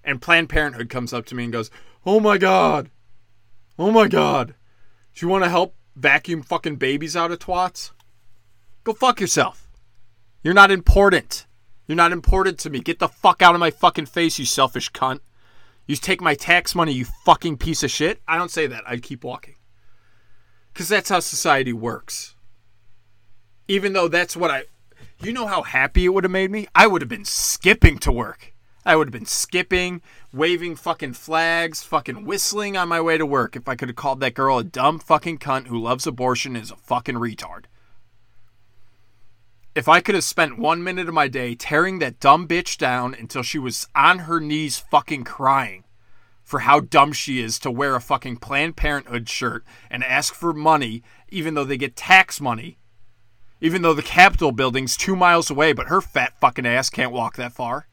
Speaker 1: And Planned Parenthood comes up to me and goes, Oh my God. Oh my God. Do you want to help vacuum fucking babies out of twats? Go fuck yourself. You're not important. You're not important to me. Get the fuck out of my fucking face, you selfish cunt. You take my tax money, you fucking piece of shit. I don't say that. I'd keep walking. Because that's how society works. Even though that's what I. You know how happy it would have made me? I would have been skipping to work. I would have been skipping, waving fucking flags, fucking whistling on my way to work if I could have called that girl a dumb fucking cunt who loves abortion is a fucking retard. If I could have spent one minute of my day tearing that dumb bitch down until she was on her knees fucking crying for how dumb she is to wear a fucking Planned Parenthood shirt and ask for money even though they get tax money, even though the Capitol building's two miles away, but her fat fucking ass can't walk that far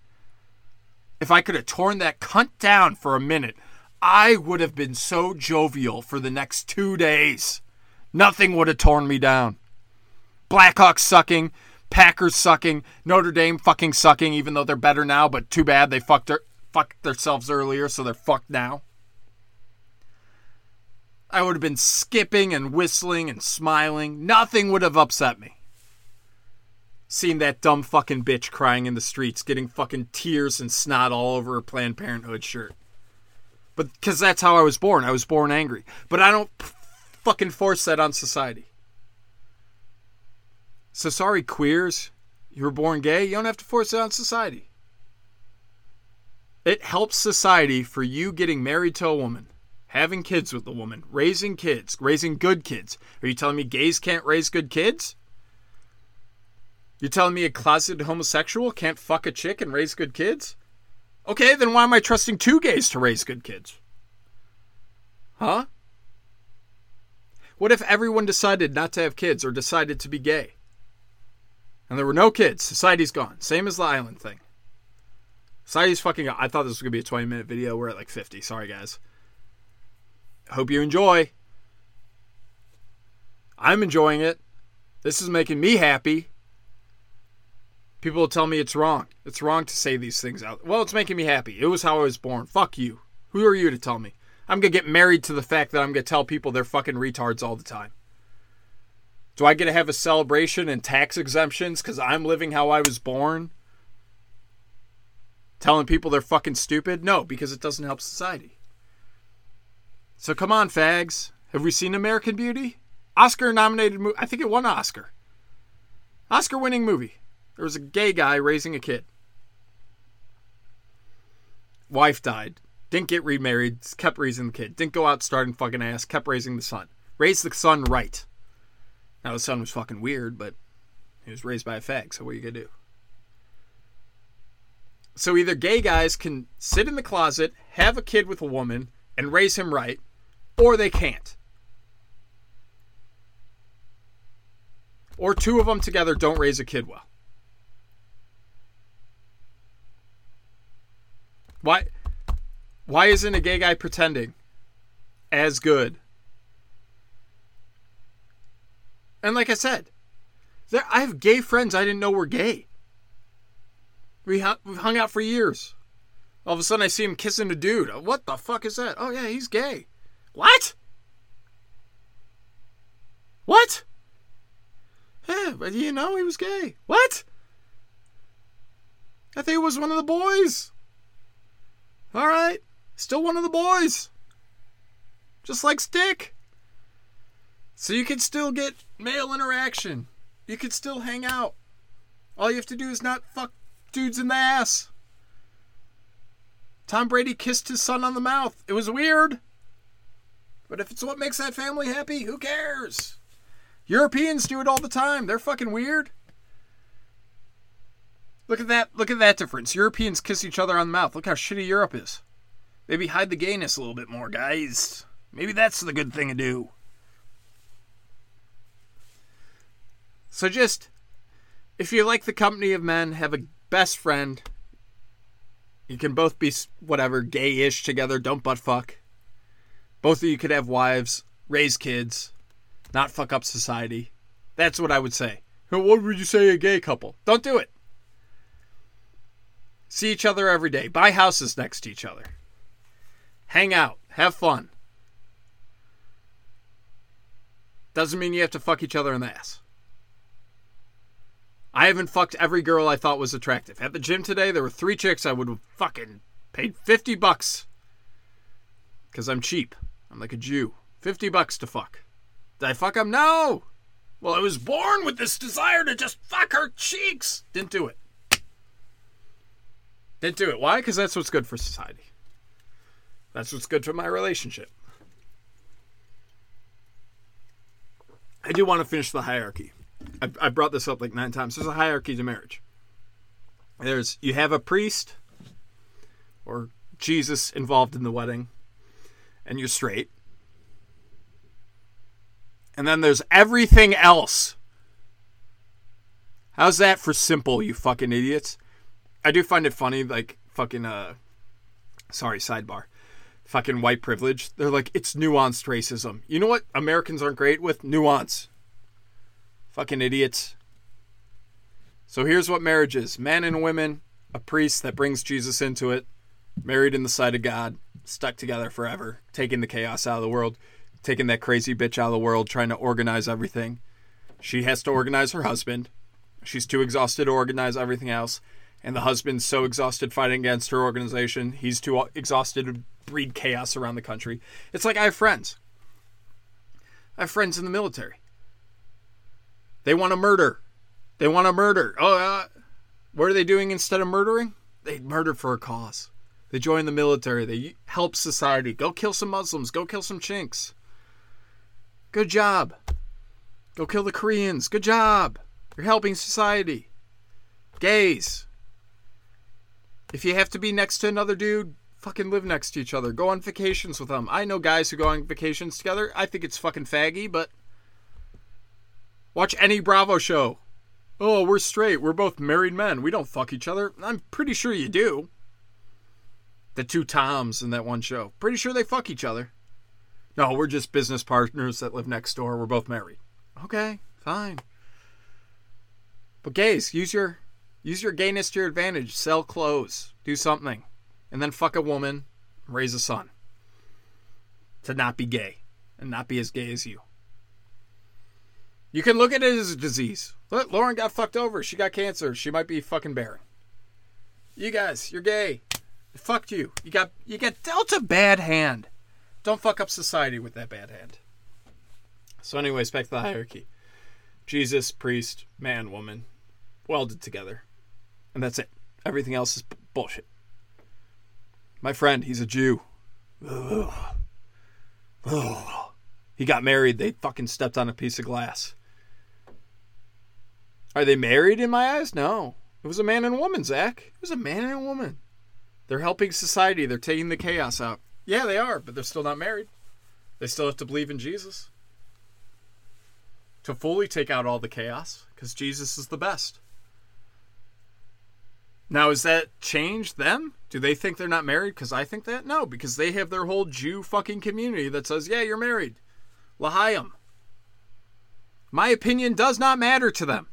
Speaker 1: if I could have torn that cunt down for a minute, I would have been so jovial for the next two days. Nothing would have torn me down. Blackhawks sucking, Packers sucking, Notre Dame fucking sucking, even though they're better now, but too bad they fucked, their, fucked themselves earlier, so they're fucked now. I would have been skipping and whistling and smiling. Nothing would have upset me seeing that dumb fucking bitch crying in the streets, getting fucking tears and snot all over her Planned Parenthood shirt. But because that's how I was born. I was born angry. But I don't fucking force that on society. So sorry, queers. You were born gay. You don't have to force it on society. It helps society for you getting married to a woman, having kids with a woman, raising kids, raising good kids. Are you telling me gays can't raise good kids? You're telling me a closeted homosexual can't fuck a chick and raise good kids? Okay, then why am I trusting two gays to raise good kids? Huh? What if everyone decided not to have kids or decided to be gay? And there were no kids. Society's gone. Same as the island thing. Society's fucking. I thought this was to be a 20 minute video. We're at like 50. Sorry, guys. Hope you enjoy. I'm enjoying it. This is making me happy. People will tell me it's wrong. It's wrong to say these things out. Well, it's making me happy. It was how I was born. Fuck you. Who are you to tell me? I'm going to get married to the fact that I'm going to tell people they're fucking retards all the time. Do I get to have a celebration and tax exemptions because I'm living how I was born? Telling people they're fucking stupid? No, because it doesn't help society. So come on, fags. Have we seen American Beauty? Oscar nominated movie. I think it won Oscar. Oscar winning movie. There was a gay guy raising a kid. Wife died. Didn't get remarried. Kept raising the kid. Didn't go out starting fucking ass. Kept raising the son. Raised the son right. Now the son was fucking weird, but he was raised by a fag. So what are you gonna do? So either gay guys can sit in the closet, have a kid with a woman, and raise him right, or they can't. Or two of them together don't raise a kid well. Why why isn't a gay guy pretending as good? And like I said, there I have gay friends I didn't know were gay. We we've hung out for years. All of a sudden I see him kissing a dude. Uh, what the fuck is that? Oh yeah, he's gay. What? What? Yeah, but you know he was gay. What? I think it was one of the boys. All right. Still one of the boys. Just like Stick. So you can still get male interaction. You can still hang out. All you have to do is not fuck dudes in the ass. Tom Brady kissed his son on the mouth. It was weird. But if it's what makes that family happy, who cares? Europeans do it all the time. They're fucking weird. Look at that. Look at that difference. Europeans kiss each other on the mouth. Look how shitty Europe is. Maybe hide the gayness a little bit more, guys. Maybe that's the good thing to do. So just, if you like the company of men, have a best friend. You can both be whatever gay-ish together. Don't butt fuck. Both of you could have wives, raise kids, not fuck up society. That's what I would say. What would you say a gay couple? Don't do it. See each other every day. Buy houses next to each other. Hang out. Have fun. Doesn't mean you have to fuck each other in the ass. I haven't fucked every girl I thought was attractive. At the gym today, there were three chicks I would have fucking paid 50 bucks. Because I'm cheap. I'm like a Jew. 50 bucks to fuck. Did I fuck them? No! Well, I was born with this desire to just fuck her cheeks. Didn't do it. Didn't do it. Why? Because that's what's good for society. That's what's good for my relationship. I do want to finish the hierarchy. I, I brought this up like nine times. There's a hierarchy to marriage. There's you have a priest or Jesus involved in the wedding, and you're straight. And then there's everything else. How's that for simple, you fucking idiots? I do find it funny, like fucking uh sorry, sidebar. Fucking white privilege. They're like, it's nuanced racism. You know what Americans aren't great with? Nuance. Fucking idiots. So here's what marriage is men and women, a priest that brings Jesus into it, married in the sight of God, stuck together forever, taking the chaos out of the world, taking that crazy bitch out of the world, trying to organize everything. She has to organize her husband. She's too exhausted to organize everything else. And the husband's so exhausted fighting against her organization, he's too exhausted to breed chaos around the country. It's like I have friends. I have friends in the military. They want to murder. They want to murder. Oh, uh, what are they doing instead of murdering? They murder for a cause. They join the military. They help society. Go kill some Muslims. Go kill some chinks. Good job. Go kill the Koreans. Good job. You're helping society. Gays. If you have to be next to another dude, fucking live next to each other. Go on vacations with them. I know guys who go on vacations together. I think it's fucking faggy, but watch any Bravo show. Oh, we're straight. We're both married men. We don't fuck each other. I'm pretty sure you do. The two Toms in that one show. Pretty sure they fuck each other. No, we're just business partners that live next door. We're both married. Okay, fine. But gays, use your use your gayness to your advantage. Sell clothes. Do something. And then fuck a woman. Raise a son. To not be gay. And not be as gay as you. You can look at it as a disease. Look, Lauren got fucked over. She got cancer. She might be fucking barren. You guys, you're gay. Fucked you. You got you got dealt a bad hand. Don't fuck up society with that bad hand. So, anyways, back to the hierarchy. Jesus, priest, man, woman, welded together, and that's it. Everything else is b- bullshit. My friend, he's a Jew. Ugh. Ugh. He got married. They fucking stepped on a piece of glass. Are they married in my eyes? No. It was a man and a woman, Zach. It was a man and a woman. They're helping society. They're taking the chaos out. Yeah, they are, but they're still not married. They still have to believe in Jesus to fully take out all the chaos because Jesus is the best. Now, is that changed them? Do they think they're not married because I think that? No, because they have their whole Jew fucking community that says, yeah, you're married. L'chaim. My opinion does not matter to them.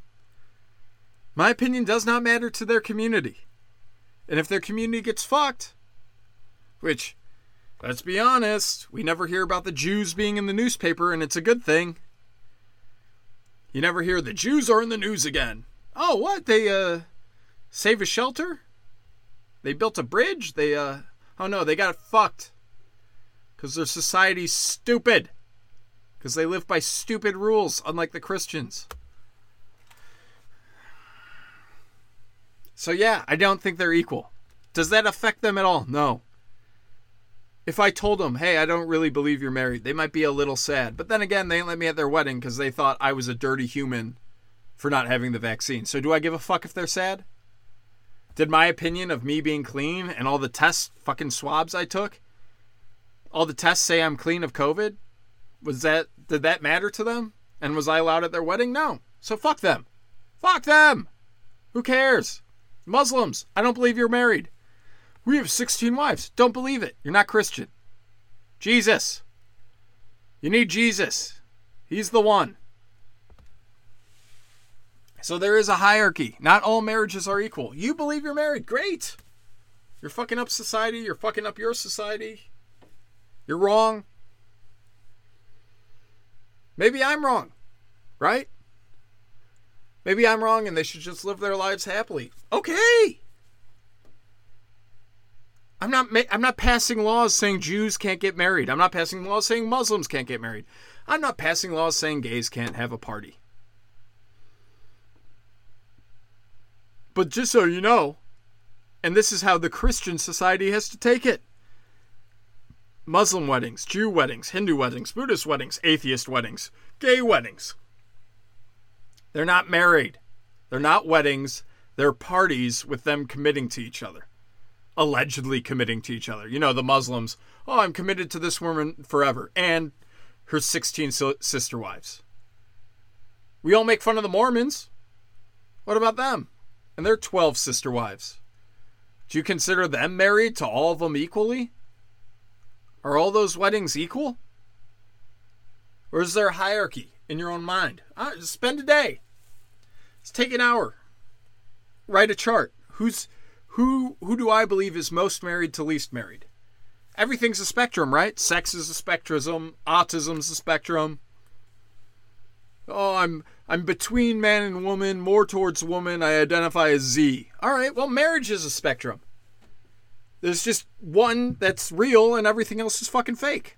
Speaker 1: My opinion does not matter to their community. And if their community gets fucked, which Let's be honest, we never hear about the Jews being in the newspaper, and it's a good thing. You never hear the Jews are in the news again. Oh, what? They, uh, save a shelter? They built a bridge? They, uh, oh no, they got fucked. Because their society's stupid. Because they live by stupid rules, unlike the Christians. So, yeah, I don't think they're equal. Does that affect them at all? No. If I told them, hey, I don't really believe you're married, they might be a little sad. But then again, they didn't let me at their wedding because they thought I was a dirty human for not having the vaccine. So do I give a fuck if they're sad? Did my opinion of me being clean and all the test fucking swabs I took, all the tests say I'm clean of COVID? Was that did that matter to them? And was I allowed at their wedding? No. So fuck them. Fuck them. Who cares? Muslims, I don't believe you're married. We have 16 wives. Don't believe it. You're not Christian. Jesus. You need Jesus. He's the one. So there is a hierarchy. Not all marriages are equal. You believe you're married. Great. You're fucking up society. You're fucking up your society. You're wrong. Maybe I'm wrong. Right? Maybe I'm wrong and they should just live their lives happily. Okay. I'm not ma- I'm not passing laws saying Jews can't get married. I'm not passing laws saying Muslims can't get married. I'm not passing laws saying gays can't have a party. But just so you know, and this is how the Christian society has to take it. Muslim weddings, Jew weddings, Hindu weddings, Buddhist weddings, atheist weddings, gay weddings. They're not married. They're not weddings. They're parties with them committing to each other. Allegedly committing to each other. You know, the Muslims, oh, I'm committed to this woman forever. And her 16 sister wives. We all make fun of the Mormons. What about them? And their 12 sister wives. Do you consider them married to all of them equally? Are all those weddings equal? Or is there a hierarchy in your own mind? Uh, spend a day. Let's take an hour. Write a chart. Who's who who do I believe is most married to least married? Everything's a spectrum, right? Sex is a spectrum, autism's a spectrum. Oh, I'm I'm between man and woman, more towards woman. I identify as Z. All right, well, marriage is a spectrum. There's just one that's real and everything else is fucking fake.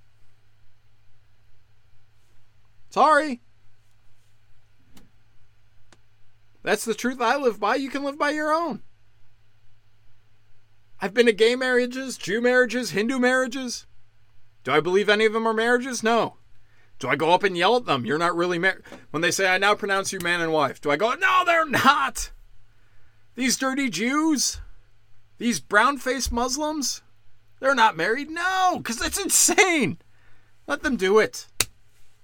Speaker 1: Sorry. That's the truth I live by. You can live by your own. I've been to gay marriages, Jew marriages, Hindu marriages. Do I believe any of them are marriages? No. Do I go up and yell at them? You're not really married. When they say, I now pronounce you man and wife, do I go, no, they're not? These dirty Jews? These brown faced Muslims? They're not married? No, because that's insane. Let them do it.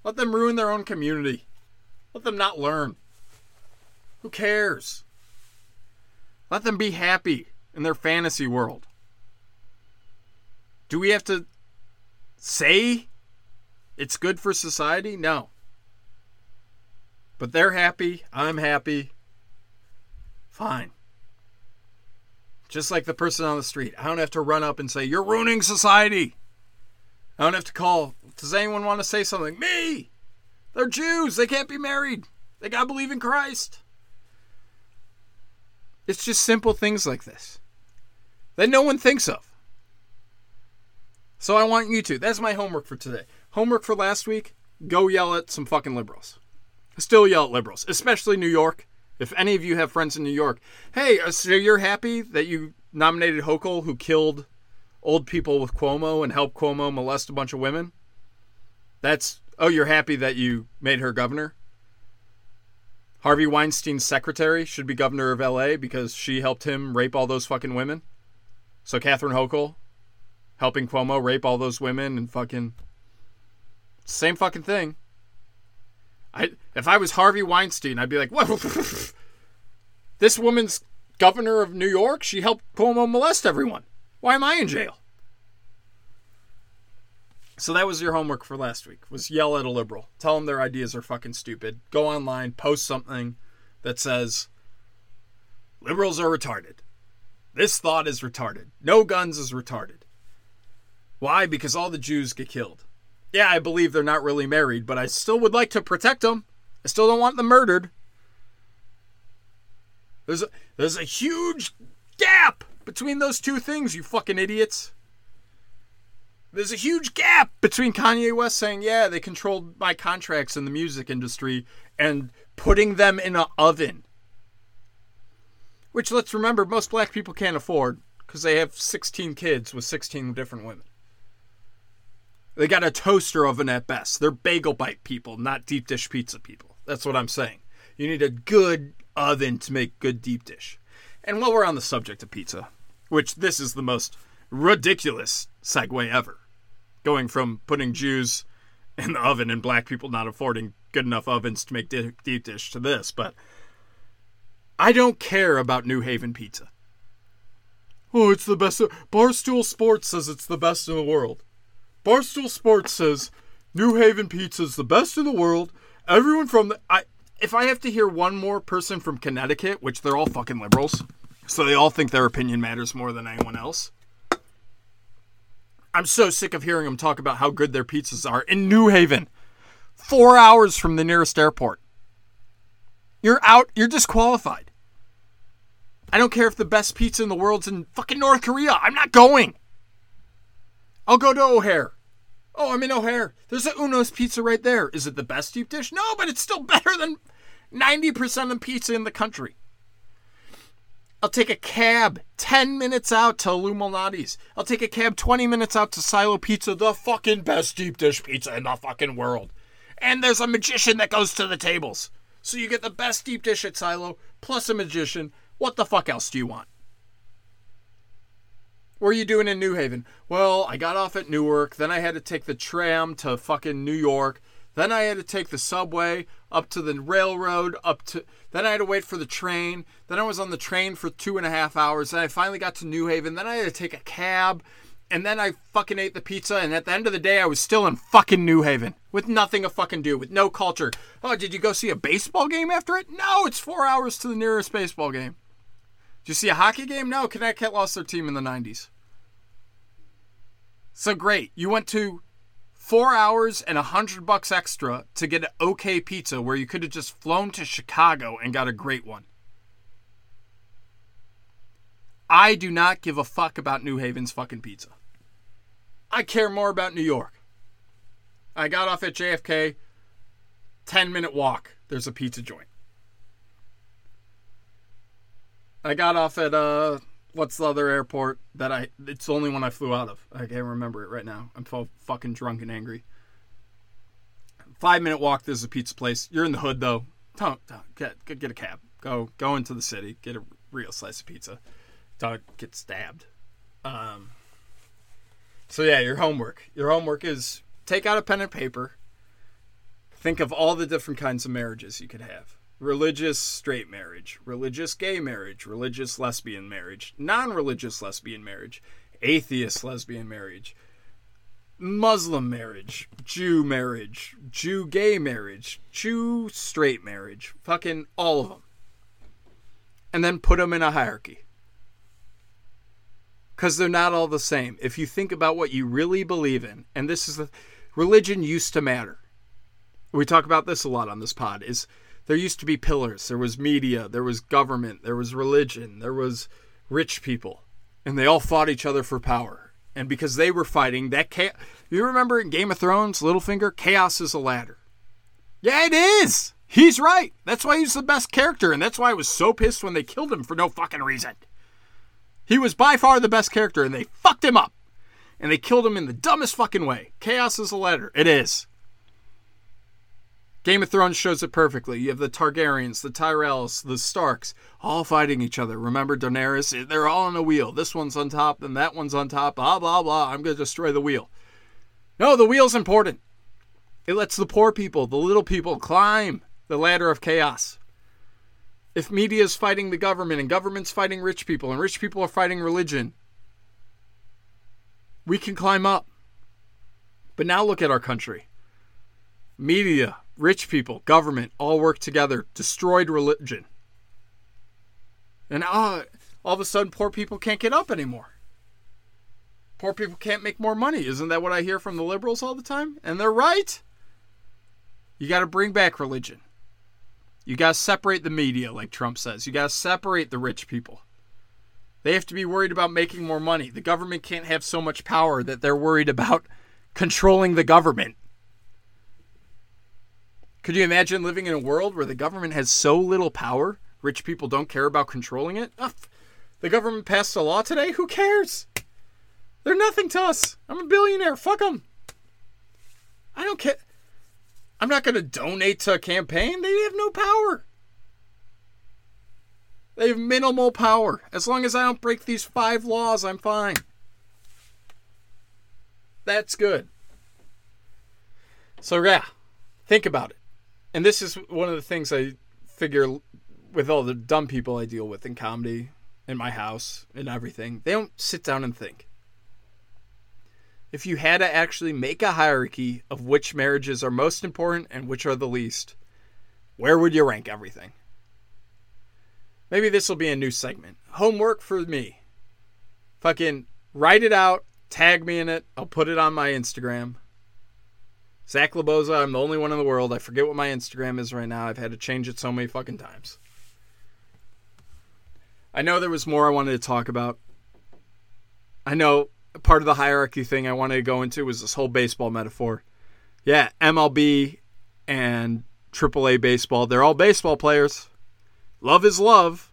Speaker 1: Let them ruin their own community. Let them not learn. Who cares? Let them be happy in their fantasy world. Do we have to say it's good for society? No. But they're happy. I'm happy. Fine. Just like the person on the street. I don't have to run up and say, You're ruining society. I don't have to call. Does anyone want to say something? Me! They're Jews. They can't be married. They got to believe in Christ. It's just simple things like this that no one thinks of. So I want you to. That's my homework for today. Homework for last week go yell at some fucking liberals. Still yell at liberals, especially New York. If any of you have friends in New York, hey, uh, so you're happy that you nominated Hochul, who killed old people with Cuomo and helped Cuomo molest a bunch of women? That's, oh, you're happy that you made her governor? Harvey Weinstein's secretary should be governor of LA because she helped him rape all those fucking women? So Katherine Hochul helping Cuomo rape all those women and fucking same fucking thing. I if I was Harvey Weinstein, I'd be like, what? this woman's governor of New York. She helped Cuomo molest everyone. Why am I in jail? So that was your homework for last week. Was yell at a liberal, tell them their ideas are fucking stupid. Go online, post something that says liberals are retarded. This thought is retarded. No guns is retarded. Why? Because all the Jews get killed. Yeah, I believe they're not really married, but I still would like to protect them. I still don't want them murdered. There's a, there's a huge gap between those two things, you fucking idiots. There's a huge gap between Kanye West saying, yeah, they controlled my contracts in the music industry and putting them in an oven which let's remember, most black people can't afford because they have 16 kids with 16 different women. They got a toaster oven at best. They're bagel bite people, not deep dish pizza people. That's what I'm saying. You need a good oven to make good deep dish. And while we're on the subject of pizza, which this is the most ridiculous segue ever, going from putting Jews in the oven and black people not affording good enough ovens to make deep dish to this, but I don't care about New Haven pizza. Oh, it's the best. Barstool Sports says it's the best in the world. Barstool Sports says New Haven pizza is the best in the world. Everyone from the I if I have to hear one more person from Connecticut, which they're all fucking liberals, so they all think their opinion matters more than anyone else. I'm so sick of hearing them talk about how good their pizzas are in New Haven, four hours from the nearest airport. You're out. You're disqualified. I don't care if the best pizza in the world's in fucking North Korea. I'm not going. I'll go to O'Hare. Oh, I'm in O'Hare. There's a Uno's pizza right there. Is it the best deep dish? No, but it's still better than 90% of pizza in the country. I'll take a cab 10 minutes out to Lou Malnati's. I'll take a cab 20 minutes out to Silo Pizza, the fucking best deep dish pizza in the fucking world. And there's a magician that goes to the tables. So you get the best deep dish at Silo, plus a magician. What the fuck else do you want? What are you doing in New Haven? Well, I got off at Newark, then I had to take the tram to fucking New York, then I had to take the subway up to the railroad, up to then I had to wait for the train. Then I was on the train for two and a half hours. Then I finally got to New Haven. Then I had to take a cab. And then I fucking ate the pizza. And at the end of the day, I was still in fucking New Haven with nothing to fucking do, with no culture. Oh, did you go see a baseball game after it? No, it's four hours to the nearest baseball game. Did you see a hockey game? No, Connecticut lost their team in the 90s. So great. You went to four hours and a hundred bucks extra to get an okay pizza where you could have just flown to Chicago and got a great one. I do not give a fuck about New Haven's fucking pizza. I care more about New York. I got off at JFK, 10 minute walk. There's a pizza joint. I got off at uh what's the other airport that I it's the only one I flew out of. I can't remember it right now. I'm so fucking drunk and angry. 5 minute walk there's a pizza place. You're in the hood though. Don't, don't get get a cab. Go go into the city, get a real slice of pizza. Don't get stabbed. Um So yeah, your homework. Your homework is take out a pen and paper. Think of all the different kinds of marriages you could have religious straight marriage, religious gay marriage, religious lesbian marriage, non religious lesbian marriage, atheist lesbian marriage, Muslim marriage, Jew marriage, Jew gay marriage, Jew straight marriage, fucking all of them. And then put them in a hierarchy. Because they're not all the same. If you think about what you really believe in, and this is the religion used to matter. We talk about this a lot on this pod, is there used to be pillars. There was media, there was government, there was religion, there was rich people, and they all fought each other for power. And because they were fighting, that chaos. You remember in Game of Thrones, Littlefinger, chaos is a ladder. Yeah, it is. He's right. That's why he's the best character, and that's why I was so pissed when they killed him for no fucking reason. He was by far the best character, and they fucked him up. And they killed him in the dumbest fucking way. Chaos is a ladder. It is. Game of Thrones shows it perfectly. You have the Targaryens, the Tyrells, the Starks, all fighting each other. Remember Daenerys? They're all on a wheel. This one's on top, and that one's on top. Blah blah blah. I'm gonna destroy the wheel. No, the wheel's important. It lets the poor people, the little people, climb the ladder of chaos. If media is fighting the government and government's fighting rich people and rich people are fighting religion, we can climb up. But now look at our country. Media, rich people, government all work together, destroyed religion. And uh, all of a sudden, poor people can't get up anymore. Poor people can't make more money. Isn't that what I hear from the liberals all the time? And they're right. You got to bring back religion. You got to separate the media, like Trump says. You got to separate the rich people. They have to be worried about making more money. The government can't have so much power that they're worried about controlling the government. Could you imagine living in a world where the government has so little power, rich people don't care about controlling it? Oh, the government passed a law today? Who cares? They're nothing to us. I'm a billionaire. Fuck them. I don't care. I'm not going to donate to a campaign. They have no power. They have minimal power. As long as I don't break these five laws, I'm fine. That's good. So, yeah, think about it and this is one of the things I figure with all the dumb people I deal with in comedy, in my house, and everything. They don't sit down and think. If you had to actually make a hierarchy of which marriages are most important and which are the least, where would you rank everything? Maybe this will be a new segment. Homework for me. Fucking write it out, tag me in it. I'll put it on my Instagram. Zach Laboza, I'm the only one in the world. I forget what my Instagram is right now. I've had to change it so many fucking times. I know there was more I wanted to talk about. I know part of the hierarchy thing I wanted to go into was this whole baseball metaphor. Yeah, MLB and AAA baseball, they're all baseball players. Love is love.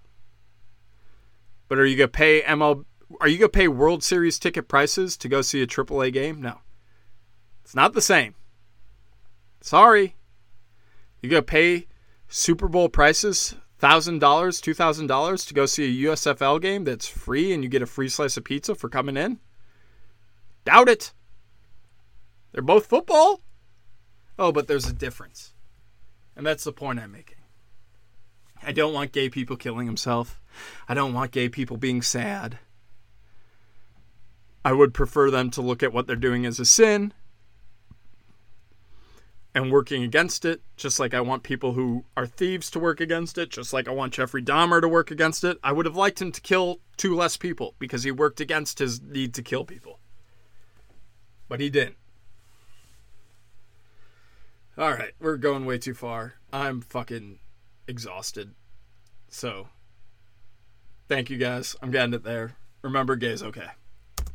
Speaker 1: But are you gonna pay ML are you gonna pay World Series ticket prices to go see a AAA game? No. It's not the same. Sorry. You gonna pay Super Bowl prices, thousand dollars, two thousand dollars to go see a USFL game that's free and you get a free slice of pizza for coming in? Doubt it. They're both football. Oh, but there's a difference. And that's the point I'm making. I don't want gay people killing themselves. I don't want gay people being sad. I would prefer them to look at what they're doing as a sin and working against it, just like I want people who are thieves to work against it, just like I want Jeffrey Dahmer to work against it. I would have liked him to kill two less people because he worked against his need to kill people. But he didn't. All right, we're going way too far. I'm fucking exhausted. So, thank you guys. I'm getting it there. Remember, gay's okay.